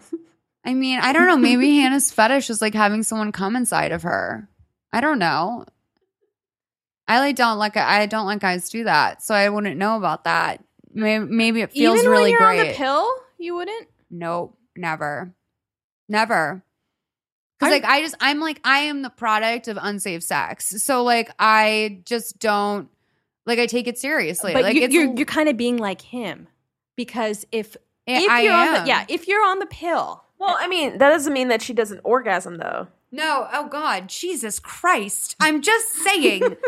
I mean, I don't know. Maybe Hannah's fetish is like having someone come inside of her. I don't know. I like don't like I don't like guys do that, so I wouldn't know about that. Maybe, maybe it feels
Even
really
when you're
great.
on the pill, you wouldn't.
Nope, never, never. Because like I just I'm like I am the product of unsafe sex, so like I just don't like I take it seriously.
But
like
you,
it's
you're you're kind of being like him because if if
I
you're on the yeah if you're on the pill,
Well, I mean, that doesn't mean that she doesn't orgasm though.
No, oh God, Jesus Christ. I'm just saying.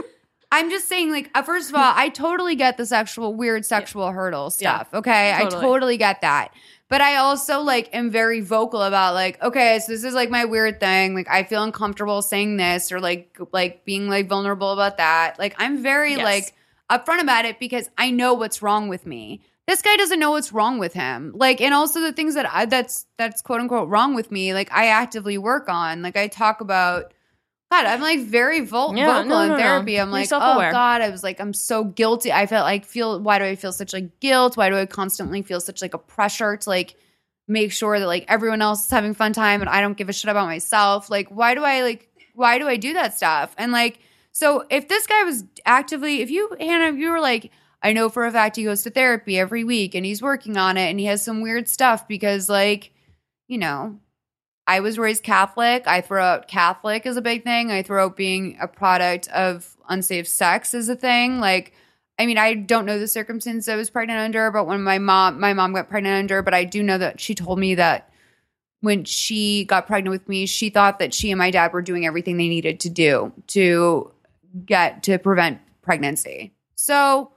I'm just saying, like, uh, first of all, I totally get the sexual, weird sexual hurdle stuff. Okay. I
totally.
totally get that. But I also, like, am very vocal about, like, okay, so this is like my weird thing. Like, I feel uncomfortable saying this or, like, like being, like, vulnerable about that. Like, I'm very,
Yes.
like, upfront about it because I know what's wrong with me. This guy doesn't know what's wrong with him. Like, and also the things that I, that's, that's quote unquote wrong with me, like, I actively work on. Like, I talk about, God, I'm like very vol-
Yeah,
vocal
no,
in
no, no.
therapy. I'm like, oh. God, I was like, I'm so guilty. I felt like feel. Why do I feel such like guilt? Why do I constantly feel such like a pressure to like make sure that like everyone else is having fun time and I don't give a shit about myself? Like, why do I like? Why do I do that stuff? And like, so if this guy was actively, if you Hannah, if you were like. I know for a fact he goes to therapy every week and he's working on it and he has some weird stuff because like, you know, I was raised Catholic. I throw out Catholic as a big thing. I throw out being a product of unsafe sex as a thing. Like, I mean, I don't know the circumstance I was pregnant under, but when my mom, my mom got pregnant under, but I do know that she told me that when she got pregnant with me, she thought that she and my dad were doing everything they needed to do to get to prevent pregnancy. So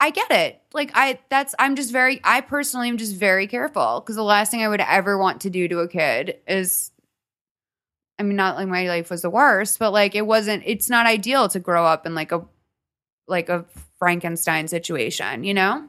I get it. Like I that's I'm just very I personally am just very careful because the last thing I would ever want to do to a kid is I mean not like my life was the worst, but like it wasn't it's not ideal to grow up in like a like a Frankenstein situation, you know?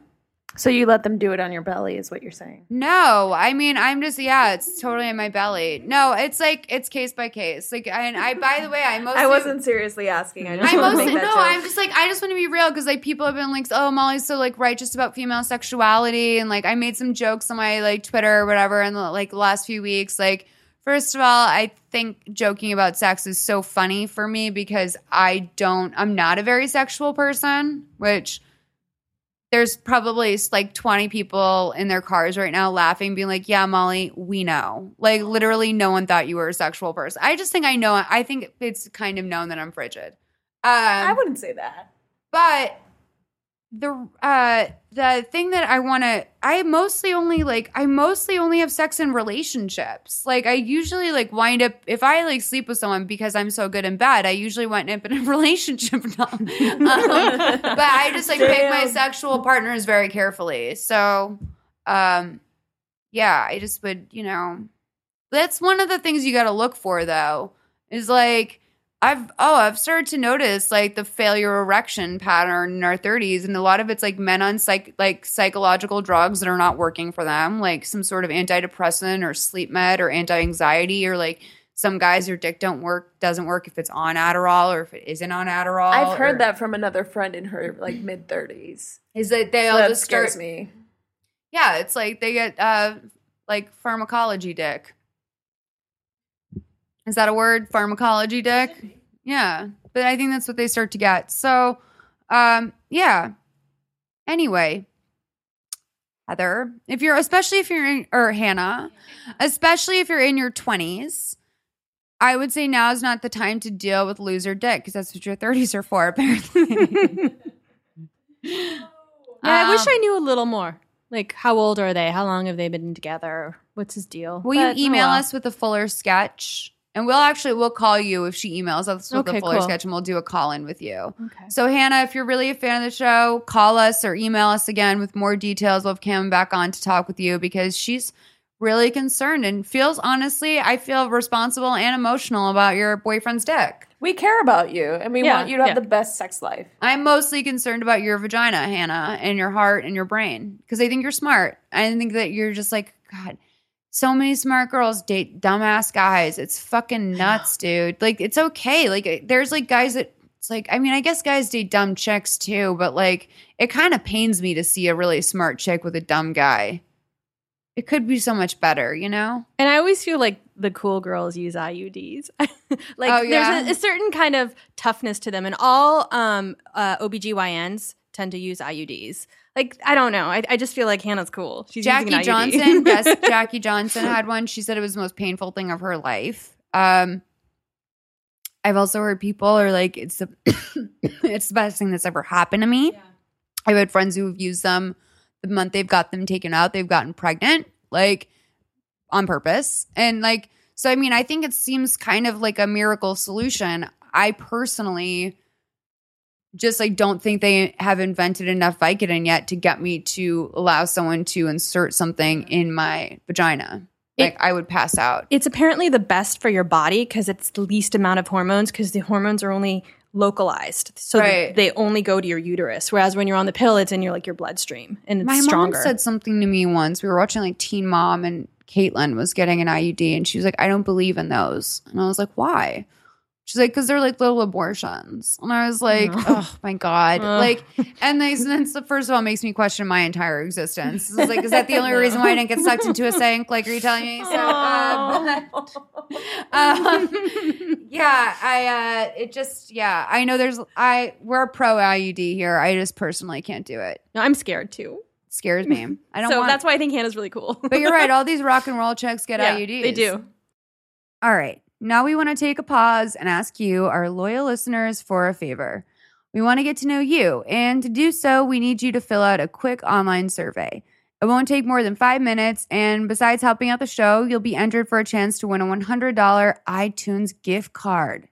So you let them do it on your belly, is what you're saying?
No, I mean I'm just yeah, it's totally in my belly. No, it's like it's case by case. Like and I by the way, I mostly
I wasn't seriously asking. I just
I
wanted to
mostly
make
no.
that
I'm just like I just want to be real because like people have been like, oh, Molly's so like righteous about female sexuality, and like I made some jokes on my like Twitter or whatever in the like the last few weeks. Like, first of all, I think joking about sex is so funny for me because I don't. I'm not a very sexual person, which. There's probably like 20 people in their cars right now laughing, being like, Yeah, Molly, we know. Like, literally, no one thought you were a sexual person. I just think I know. I think it's kind of known that I'm frigid. Um,
I wouldn't say that.
but the uh the thing that I want to I mostly only like I mostly only have sex in relationships. Like I usually like wind up if I like sleep with someone because I'm so good in bed, I usually wind up in a relationship. Um, but I just like pick my sexual partners very carefully. So um yeah, I just would, you know, that's one of the things you got to look for though. Is like I've oh I've started to notice like the failure erection pattern in our 30s, and a lot of it's like men on psych like psychological drugs that are not working for them, like some sort of antidepressant or sleep med or anti anxiety, or like some guys your dick don't work doesn't work if it's on Adderall or if it isn't on Adderall.
I've heard
or-
that from another friend in her like mid thirties.
is that they
So
all
that
just
scares
start
me.
yeah, it's like they get uh like pharmacology dick. Is that a word? Pharmacology dick? Yeah. But I think that's what they start to get. So um yeah. Anyway, Heather, if you're especially if you're in or Hannah, especially if you're in your 20s, I would say now is not the time to deal with loser dick because that's what your 30s are for, apparently.
Yeah, I wish
Um,
I knew a little more. Like, how old are they? How long have they been together? What's his deal?
Will
But,
you
oh
email
well.
us with a fuller sketch? And we'll actually we'll call you if she emails us with
Okay,
a fuller
cool.
sketch and we'll do a call in with you.
Okay.
So Hannah, if you're really a fan of the show, call us or email us again with more details. We'll have Cam back on to talk with you because she's really concerned and feels honestly, I feel responsible and emotional about your boyfriend's dick.
We care about you, and we
Yeah,
want you to have
yeah.
the best sex life.
I'm mostly concerned about your vagina, Hannah, and your heart and your brain because I think you're smart. I think that you're just like, God, so many smart girls date dumbass guys. It's fucking nuts, dude. Like, it's okay. Like, there's like guys that, it's like, I mean, I guess guys date dumb chicks too, but like, it kind of pains me to see a really smart chick with a dumb guy. It could be so much better, you know?
And I always feel like the cool girls use IUDs. like
Oh, yeah?
there's a, a certain kind of toughness to them, and all um, uh, OBGYNs tend to use IUDs. Like I don't know. I, I just feel like Hannah's cool. She's
Jackie. Johnson, yes, Jackie Johnson had one. She said it was the most painful thing of her life. Um, I've also heard people are like, it's the it's the best thing that's ever happened to me. I've had friends who have used them the month they've got them taken out, they've gotten pregnant, like on purpose. And like, so I mean, I think it seems kind of like a miracle solution. I personally just like don't think they have invented enough Vicodin yet to get me to allow someone to insert something in my vagina. Like I would pass out.
It's apparently the best for your body because it's the least amount of hormones because the hormones are only localized, so
Right.
they only go to your uterus. Whereas when you're on the pill, it's in your like your bloodstream and it's
My
stronger.
mom said something to me once. We were watching like Teen Mom, and Catelynn was getting an IUD, and she was like, "I don't believe in those," and I was like, "Why?" She's like, "Because they're like little abortions," and I was like, "Oh my god!"
Ugh.
Like, and they, then the first of all, makes me question my entire existence. It's like, is that the only reason why I didn't get sucked into a sink? Like, are you telling me? So, uh, but- um, yeah, I uh it just yeah, I know there's I we're pro IUD here. I just personally can't do it.
no, I'm scared too.
Scares me. I don't
so
want
that's why I think Hannah's really cool.
But you're right, all these rock and roll chicks get
Yeah,
IUDs.
They do.
All right. Now we want to take a pause and ask you, our loyal listeners, for a favor. We want to get to know you, and to do so, we need you to fill out a quick online survey. It won't take more than five minutes, and besides helping out the show, you'll be entered for a chance to win a $100 iTunes gift card.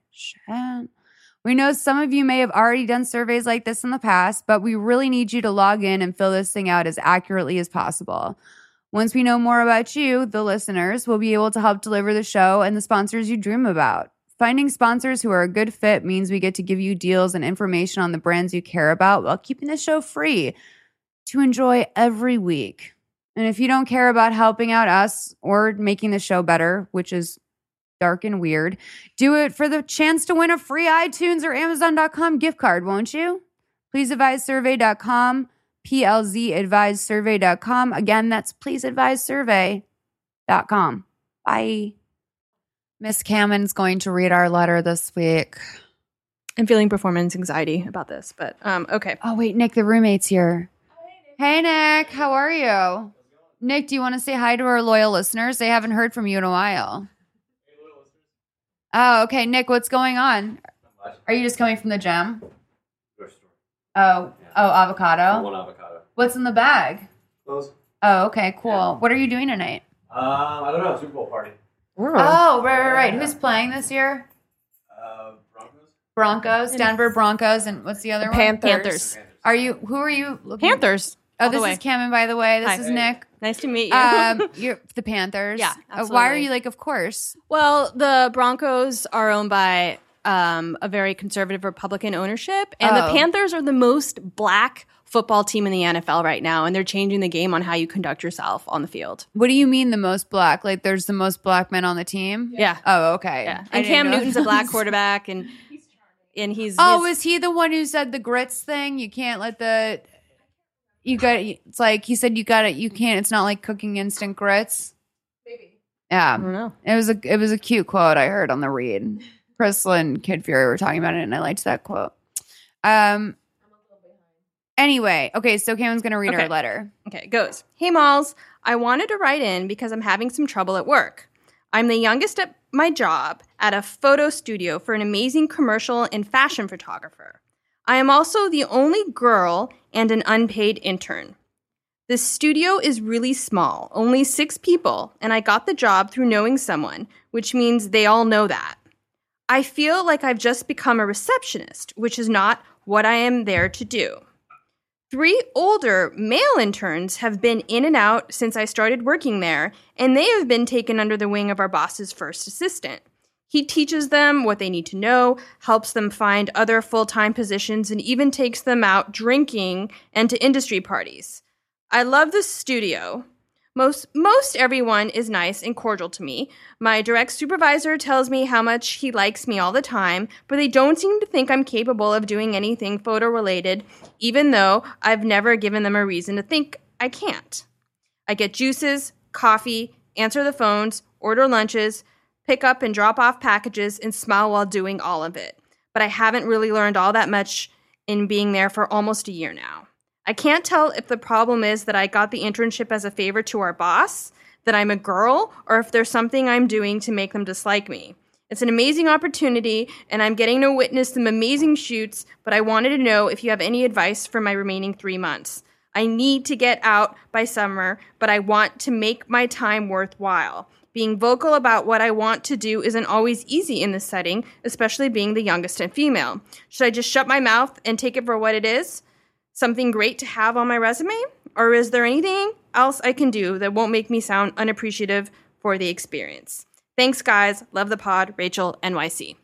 We know some of you may have already done surveys like this in the past, but we really need you to log in and fill this thing out as accurately as possible. Once we know more about you, the listeners, will be able to help deliver the show and the sponsors you dream about. Finding sponsors who are a good fit means we get to give you deals and information on the brands you care about while keeping the show free to enjoy every week. And if you don't care about helping out us or making the show better, which is dark and weird, do it for the chance to win a free iTunes or Amazon.com gift card, won't you? Please advise survey.com, PLZ advise survey.com. Again, that's please advise survey.com. Bye. Miss Cammon's going to read our letter this week.
I'm feeling performance anxiety about this, but um, okay.
Oh, wait, Nick, the roommate's here. Hey, Nick, how are you? Nick, do you want to say hi to our loyal listeners? They haven't heard from you in a while. Oh, okay. Nick, what's going on? Are you just coming from the gym? Oh, oh, avocado.
One avocado.
What's in the bag?
Those.
Oh, okay, cool. What are you doing tonight?
Um, I don't know. Super Bowl party.
Oh, right, right, right. Who's playing this year?
Uh, Broncos.
Broncos, Denver Broncos, and what's the other one?
Panthers.
Panthers.
Are you? Who are you? Looking?
Panthers.
Oh,
all the
this
way.
is Cameron, by the way. This
Hi.
is Nick.
Nice to meet you.
Um, you're the Panthers.
Yeah,
Uh, why are
absolutely.
you like? Of course.
well, the Broncos are owned by um, a very conservative Republican ownership, and the
Oh.
Panthers are the most black football team in the NFL right now, and they're changing the game on how you conduct yourself on the field.
What do you mean the most black? Like, there's the most black men on the team?
Yeah.
Oh, okay.
Yeah, and Cam Newton's a black quarterback, and and he's
Oh,
he's-
is he the one who said the grits thing? You can't let the you got it's like he said you got it. You can't. It's not like cooking instant grits. Maybe. Yeah.
I don't know.
It was a it was a cute quote I heard on the read. Crissle and Kid Fury were talking about it, and I liked that quote. Um. Anyway, okay, so Cameron's gonna read
Okay.
our letter.
Okay, it goes. Hey, Malls. I wanted to write in because I'm having some trouble at work. I'm the youngest at my job at a photo studio for an amazing commercial and fashion photographer. I am also the only girl and an unpaid intern. The studio is really small, only six people, and I got the job through knowing someone, which means they all know that. I feel like I've just become a receptionist, which is not what I am there to do. Three older male interns have been in and out since I started working there, and they have been taken under the wing of our boss's first assistant. He teaches them what they need to know, helps them find other full time positions, and even takes them out drinking and to industry parties. I love the studio. Most most everyone is nice and cordial to me. My direct supervisor tells me how much he likes me all the time, but they don't seem to think I'm capable of doing anything photo related, even though I've never given them a reason to think I can't. I get juices, coffee, answer the phones, order lunches, pick up and drop off packages, and smile while doing all of it. But I haven't really learned all that much in being there for almost a year now. I can't tell if the problem is that I got the internship as a favor to our boss, that I'm a girl, or if there's something I'm doing to make them dislike me. It's an amazing opportunity, and I'm getting to witness some amazing shoots, but I wanted to know if you have any advice for my remaining three months. I need to get out by summer, but I want to make my time worthwhile. Being vocal about what I want to do isn't always easy in this setting, especially being the youngest and female. Should I just shut my mouth and take it for what it is? Something great to have on my resume? Or is there anything else I can do that won't make me sound unappreciative for the experience? Thanks, guys. Love the pod. Rachel, NYC.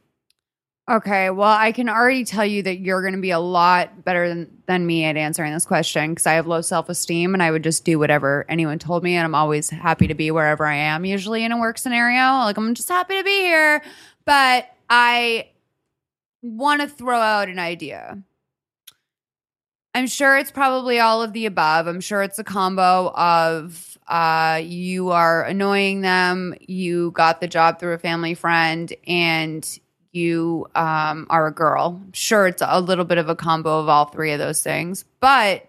Okay, well, I can already tell you that you're going to be a lot better than, than me at answering this question because I have low self esteem and I would just do whatever anyone told me. And I'm always happy to be wherever I am, usually in a work scenario. Like, I'm just happy to be here. But I want to throw out an idea. I'm sure it's probably all of the above. I'm sure it's a combo of uh, you are annoying them, you got the job through a family friend, and you um, are a girl. I'm sure it's a little bit of a combo of all three of those things. But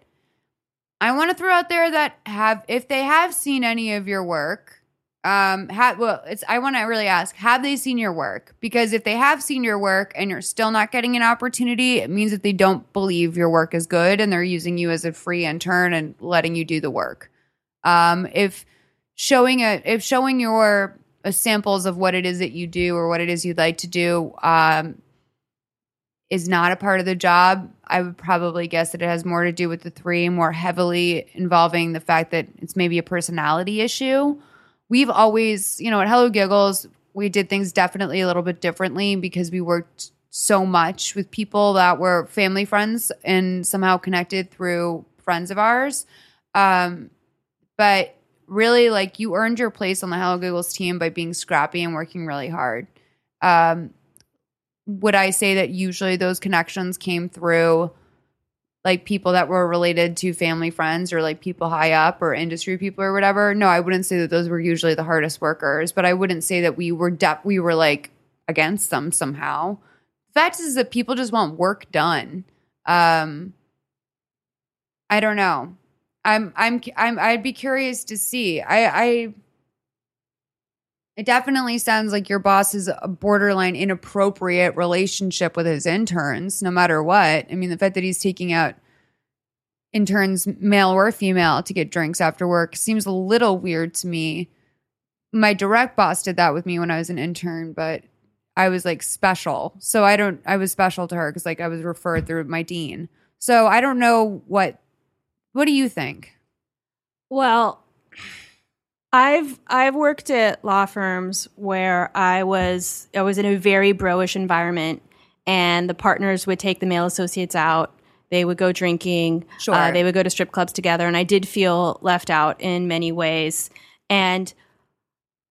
I want to throw out there that have if they have seen any of your work, um, well, it's I want to really ask, have they seen your work? Because if they have seen your work and you're still not getting an opportunity, it means that they don't believe your work is good and they're using you as a free intern and letting you do the work. Um, if showing a if showing your uh, samples of what it is that you do or what it is you'd like to do um, is not a part of the job, I would probably guess that it has more to do with the three, more heavily involving the fact that it's maybe a personality issue. We've always, you know, at Hello Giggles, we did things definitely a little bit differently because we worked so much with people that were family friends and somehow connected through friends of ours. Um, but really, like you earned your place on the Hello Giggles team by being scrappy and working really hard. Um, would I say that usually those connections came through like people that were related to family friends or like people high up or industry people or whatever? No, I wouldn't say that those were usually the hardest workers, but I wouldn't say that we were de- we were like against them somehow. Fact is that people just want work done. Um I don't know. I'm I'm I'm I'd be curious to see. I I it definitely sounds like your boss is a borderline inappropriate relationship with his interns, no matter what. I mean, the fact that he's taking out interns, male or female, to get drinks after work seems a little weird to me. My direct boss did that with me when I was an intern, but I was like special. So I don't, I was special to her because like I was referred through my dean. So I don't know what, what do you think?
Well, I've I've worked at law firms where I was I was in a very bro-ish environment, and the partners would take the male associates out. They would go drinking.
Sure.
Uh, they would go to strip clubs together, and I did feel left out in many ways. And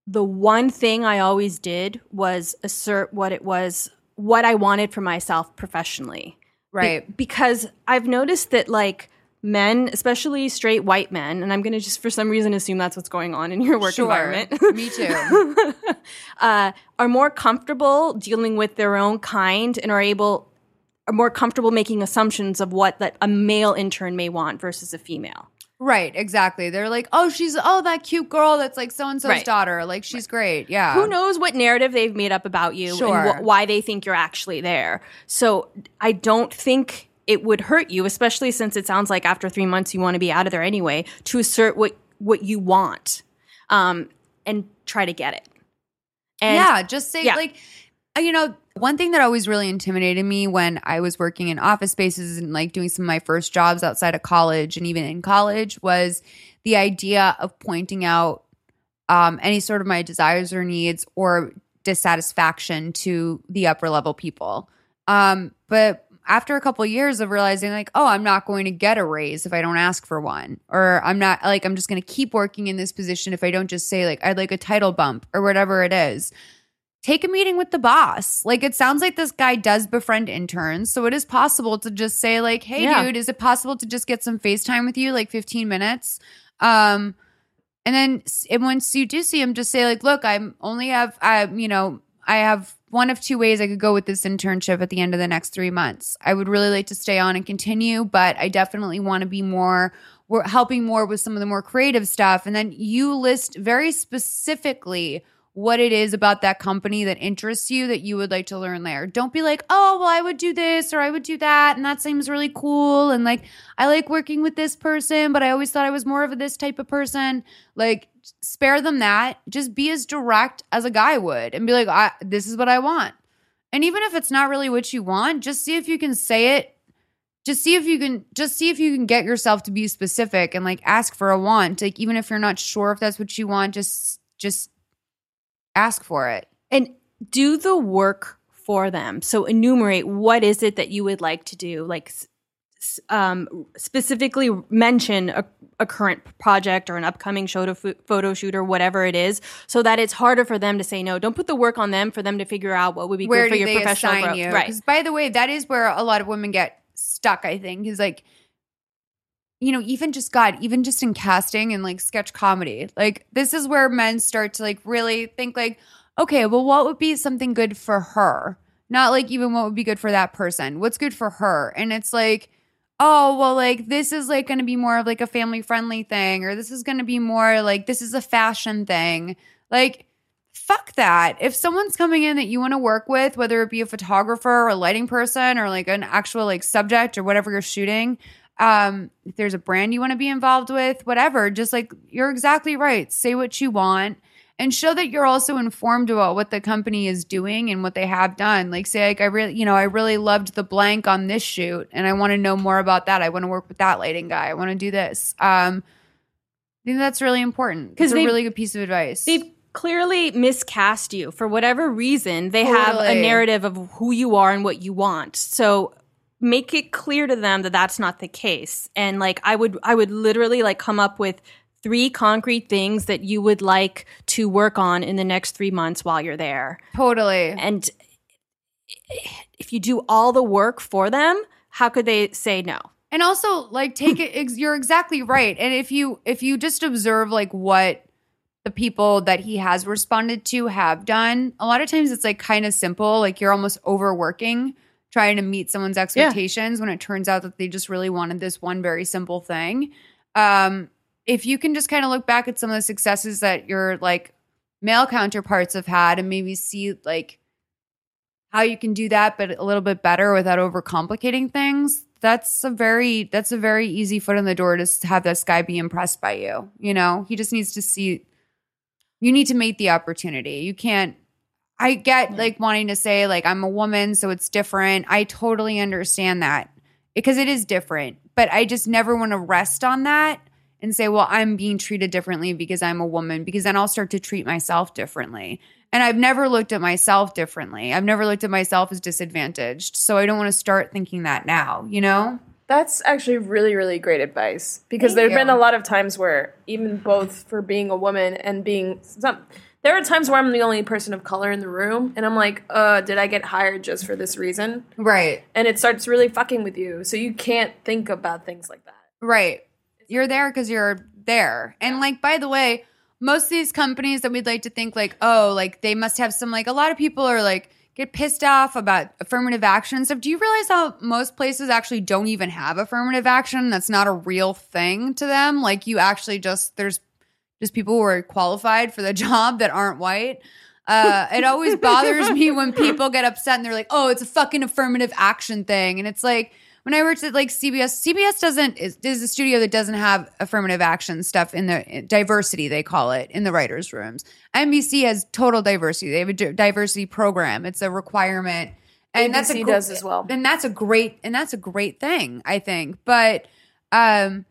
the one thing I always did was assert what it was, what I wanted for myself professionally. Be-
Right.
because I've noticed that like men, especially straight white men, and I'm going to just for some reason assume that's what's going on in your work
Sure.
environment.
Me too.
uh, are more comfortable dealing with their own kind and are able are more comfortable making assumptions of what that a male intern may want versus a female.
Right, exactly. They're like, oh, she's oh that cute girl that's like so and so's
Right.
daughter. Like she's great. Yeah.
Who knows what narrative they've made up about you
Sure.
and wh- why they think you're actually there. So I don't think it would hurt you, especially since it sounds like after three months you want to be out of there anyway, to assert what what you want, um, and try to get it. And
yeah, just say
yeah.
like uh, you know, one thing that always really intimidated me when I was working in office spaces and like doing some of my first jobs outside of college and even in college was the idea of pointing out um, any sort of my desires or needs or dissatisfaction to the upper level people. Um, but after a couple years of realizing like, oh, I'm not going to get a raise if I don't ask for one, or I'm not like I'm just going to keep working in this position if I don't just say like I'd like a title bump or whatever it is. Take a meeting with the boss. Like it sounds like this guy does befriend interns, so it is possible to just say like, "Hey,
Yeah.
dude, is it possible to just get some FaceTime with you, like 15 minutes?" Um, and then and once you do see him, just say like, "Look, I'm only have I, you know, I have one of two ways I could go with this internship at the end of the next three months. I would really like to stay on and continue, but I definitely want to be more. We're helping more with some of the more creative stuff, and then you list very specifically what it is about that company that interests you that you would like to learn there. Don't be like, oh, well, I would do this or I would do that. And that seems really cool. And like, I like working with this person, but I always thought I was more of this type of person. Like, spare them that. Just be as direct as a guy would and be like, I, this is what I want. And even if it's not really what you want, just see if you can say it. Just see if you can just see if you can get yourself to be specific and like ask for a want. Like even if you're not sure if that's what you want, just just ask for it.
and do the work for them. So enumerate what is it that you would like to do, like um, specifically mention a, a current project or an upcoming show photo photo shoot or whatever it is, so that it's harder for them to say no. Don't put the work on them for them to figure out what would be
Where
good for your professional growth.
you?
Right.
Because by the way, that is where a lot of women get stuck. I think is like, you know, even just God, even just in casting and like sketch comedy, like this is where men start to like really think like, okay, well, what would be something good for her? Not like even what would be good for that person. What's good for her? And it's like, oh, well, like this is like going to be more of like a family friendly thing, or this is going to be more like this is a fashion thing. Like, fuck that. If someone's coming in that you want to work with, whether it be a photographer or a lighting person or like an actual like subject or whatever you're shooting, um, if there's a brand you want to be involved with, whatever, just like you're exactly right. Say what you want and show that you're also informed about what the company is doing and what they have done. Like say like I really, you know, I really loved the blank on this shoot and I want to know more about that. I want to work with that lighting guy. I want to do this. Um I think that's really important.
'Cause
It's a really good piece of advice.
They've clearly miscast you for whatever reason. They have a narrative of who you are and what you want. So make it clear to them that that's not the case. And like I would I would literally like come up with three concrete things that you would like to work on in the next 3 months while you're there.
totally.
And if you do all the work for them, how could they say no?
and also like take it you're exactly right and if you if you just observe like what the people that he has responded to have done a lot of times it's like kind of simple like you're almost overworking trying to meet someone's expectations when it turns out that they just really wanted this one very simple thing um if you can just kind of look back at some of the successes that your like male counterparts have had and maybe see like how you can do that but a little bit better without overcomplicating things that's a very that's a very easy foot in the door to have this guy be impressed by you you know? He just needs to see you need to make the opportunity. You can't i get like wanting to say like i'm a woman so it's different. I totally understand that because it is different but i just never want to rest on that and say well i'm being treated differently because i'm a woman because then i'll start to treat myself differently and I've never looked at myself differently. I've never looked at myself as disadvantaged. So I don't want to start thinking that now, you know?
That's actually really, really great advice because there's
you.
been a lot of times where even both for being a woman and being some, there are times where I'm the only person of color in the room and I'm like, uh, did I get hired just for this reason?
Right.
And it starts really fucking with you. So you can't think about things like that.
Right. You're there because you're there. And like, by the way, most of these companies that we'd like to think like, oh, like they must have some like a lot of people are like get pissed off about affirmative action and stuff. Do you realize how most places actually don't even have affirmative action? That's not a real thing to them. Like you actually just there's just people who are qualified for the job that aren't white. Uh, it always bothers me when people get upset and they're like, "Oh, it's a fucking affirmative action thing," and it's like when I worked at like CBS, CBS doesn't is, is a studio that doesn't have affirmative action stuff in the diversity they call it in the writers' rooms. NBC has total diversity. They have a diversity program. It's a requirement, and that's a
does as well.
And that's a great and that's a great thing, I think. But um,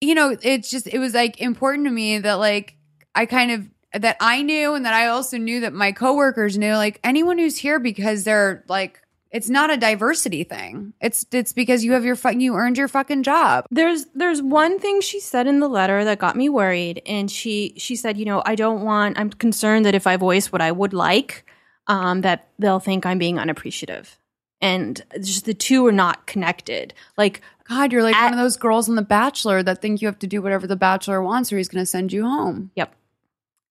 you know, it's just it was like important to me that like I kind of that I knew and that I also knew that my coworkers knew like anyone who's here because they're like it's not a diversity thing. It's it's because you have your fu- you earned your fucking job.
There's there's one thing she said in the letter that got me worried, and she she said, you know, I don't want. I'm concerned that if I voice what I would like, um, that they'll think I'm being unappreciative, and just the two are not connected. Like
God, you're like
At-
one of those girls in The Bachelor that think you have to do whatever the Bachelor wants or he's going to send you home.
Yep.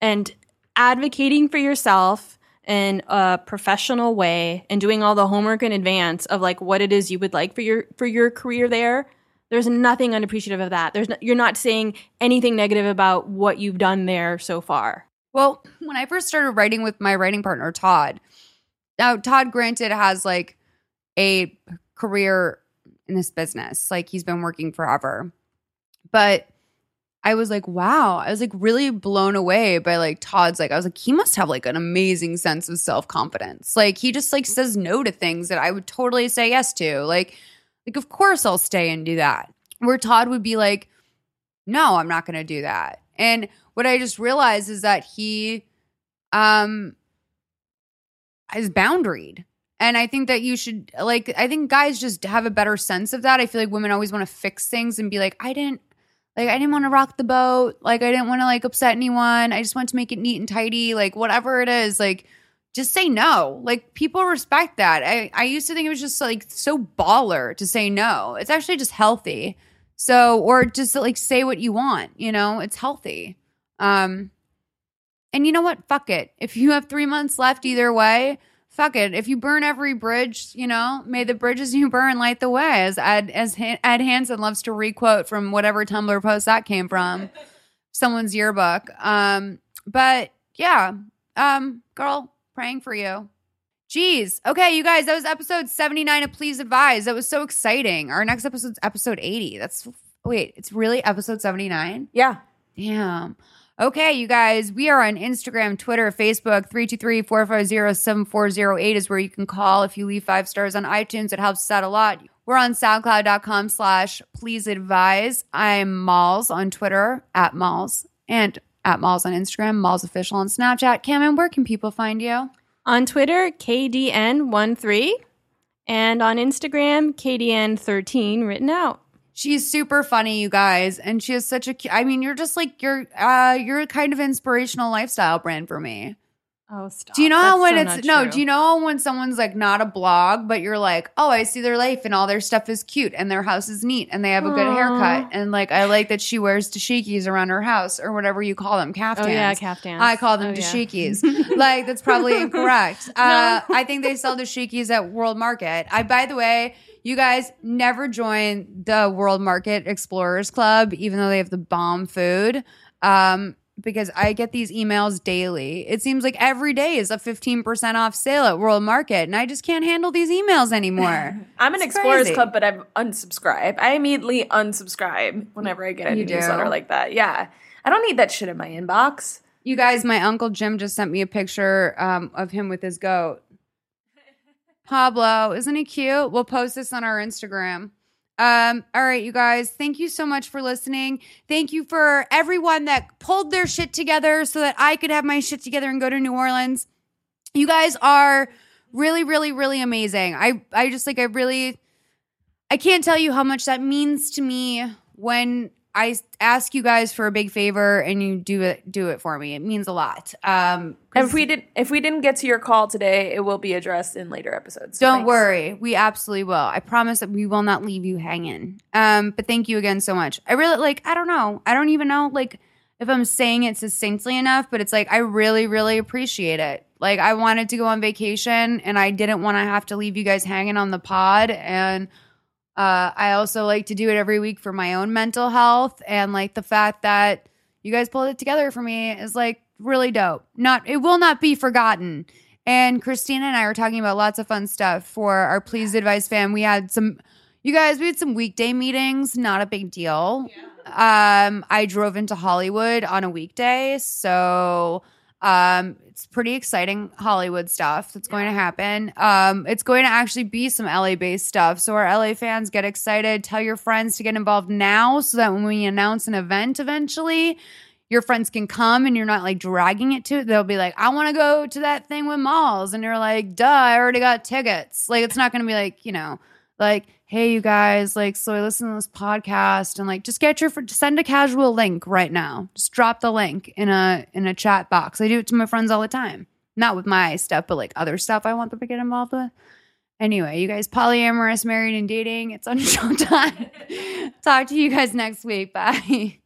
And advocating for yourself in a professional way and doing all the homework in advance of like what it is you would like for your for your career there. There's nothing unappreciative of that. There's no, you're not saying anything negative about what you've done there so far.
Well, when I first started writing with my writing partner Todd, now Todd granted has like a career in this business. Like he's been working forever. But I was like, wow, I was like really blown away by like Todd's like I was like he must have like an amazing sense of self-confidence. Like he just like says no to things that I would totally say yes to. Like like of course I'll stay and do that. Where Todd would be like no, I'm not going to do that. And what I just realized is that he um is boundaried. And I think that you should like I think guys just have a better sense of that. I feel like women always want to fix things and be like, I didn't like I didn't want to rock the boat. Like I didn't want to like upset anyone. I just want to make it neat and tidy. Like whatever it is, like just say no. Like people respect that. I, I used to think it was just like so baller to say no. It's actually just healthy. So or just like say what you want, you know, it's healthy. Um and you know what? Fuck it. If you have three months left either way, fuck it. If you burn every bridge, you know, may the bridges you burn light the way. As Ed, as Han- Ed Hansen loves to requote from whatever Tumblr post that came from, someone's yearbook. Um, but yeah, um, girl, praying for you. Jeez. Okay, you guys, that was episode 79 of Please Advise. That was so exciting. Our next episode's episode 80. That's wait, it's really episode 79?
Yeah.
Damn. Okay, you guys, we are on Instagram, Twitter, Facebook. 323-450-7408 is where you can call if you leave five stars on iTunes. It helps us out a lot. We're on soundcloud.com slash please advise. I'm Malls on Twitter, at Malls, and at Malls on Instagram, Malls Official on Snapchat. Cameron, where can people find you?
On Twitter, KDN13. And on Instagram, KDN13 written out.
She's super funny, you guys, and she has such a. I mean, you're just like you're. Uh, you're a kind of inspirational lifestyle brand for me.
Oh, stop.
Do you know how
That's
when
so
it's no?
true.
Do you know when someone's like not a blog, but you're like, oh, I see their life and all their stuff is cute and their house is neat and they have a good haircut and like I like that she wears dashikis around her house or whatever you call them, caftans.
Oh, yeah, caftans.
I call them
Oh, yeah.
like that's probably incorrect. Uh, I think they sell dashikis at World Market. I, by the way, you guys never join the World Market Explorers Club, even though they have the bomb food. Um, because I get these emails daily. It seems like every day is a 15% off sale at World Market, and I just can't handle these emails anymore.
I'm an
It's
Explorers
crazy.
Club, but I've unsubscribed. I immediately unsubscribe whenever I get a
You do?
newsletter like that. Yeah. I don't need that shit in my inbox.
You guys, my uncle Jim just sent me a picture um, of him with his goat. Pablo, isn't he cute? We'll post this on our Instagram. Um, all right, you guys, thank you so much for listening. Thank you for everyone that pulled their shit together so that I could have my shit together and go to New Orleans. You guys are really, really, really amazing. I, I just like, I really, I can't tell you how much that means to me when I ask you guys for a big favor and you do it, do it for me. It means a lot. Um,
And if we did if we didn't get to your call today, it will be addressed in later episodes.
Don't
thanks.
worry. We absolutely will. I promise that we will not leave you hanging. Um, but thank you again so much. I really like, I don't know. I don't even know like if I'm saying it succinctly enough, but it's like I really, really appreciate it. Like I wanted to go on vacation and I didn't want to have to leave you guys hanging on the pod. And uh, I also like to do it every week for my own mental health and like the fact that you guys pulled it together for me is like really dope. Not it will not be forgotten. And Christina and I were talking about lots of fun stuff for our Please Advise fam. We had some you guys, we had some weekday meetings, not a big deal. Um, I drove into Hollywood on a weekday, so um, it's pretty exciting Hollywood stuff that's going to happen. Um, it's going to actually be some LA based stuff. So our LA fans get excited. Tell your friends to get involved now so that when we announce an event eventually, your friends can come and you're not like dragging it to they'll be like, I want to go to that thing with malls. And you're like, duh, I already got tickets. Like it's not gonna be like, you know, like, hey you guys, like, so I listen to this podcast and like just get your send a casual link right now. Just drop the link in a in a chat box. I do it to my friends all the time. Not with my stuff, but like other stuff I want them to get involved with. Anyway, you guys polyamorous, married and dating, it's on Showtime. Talk to you guys next week. Bye.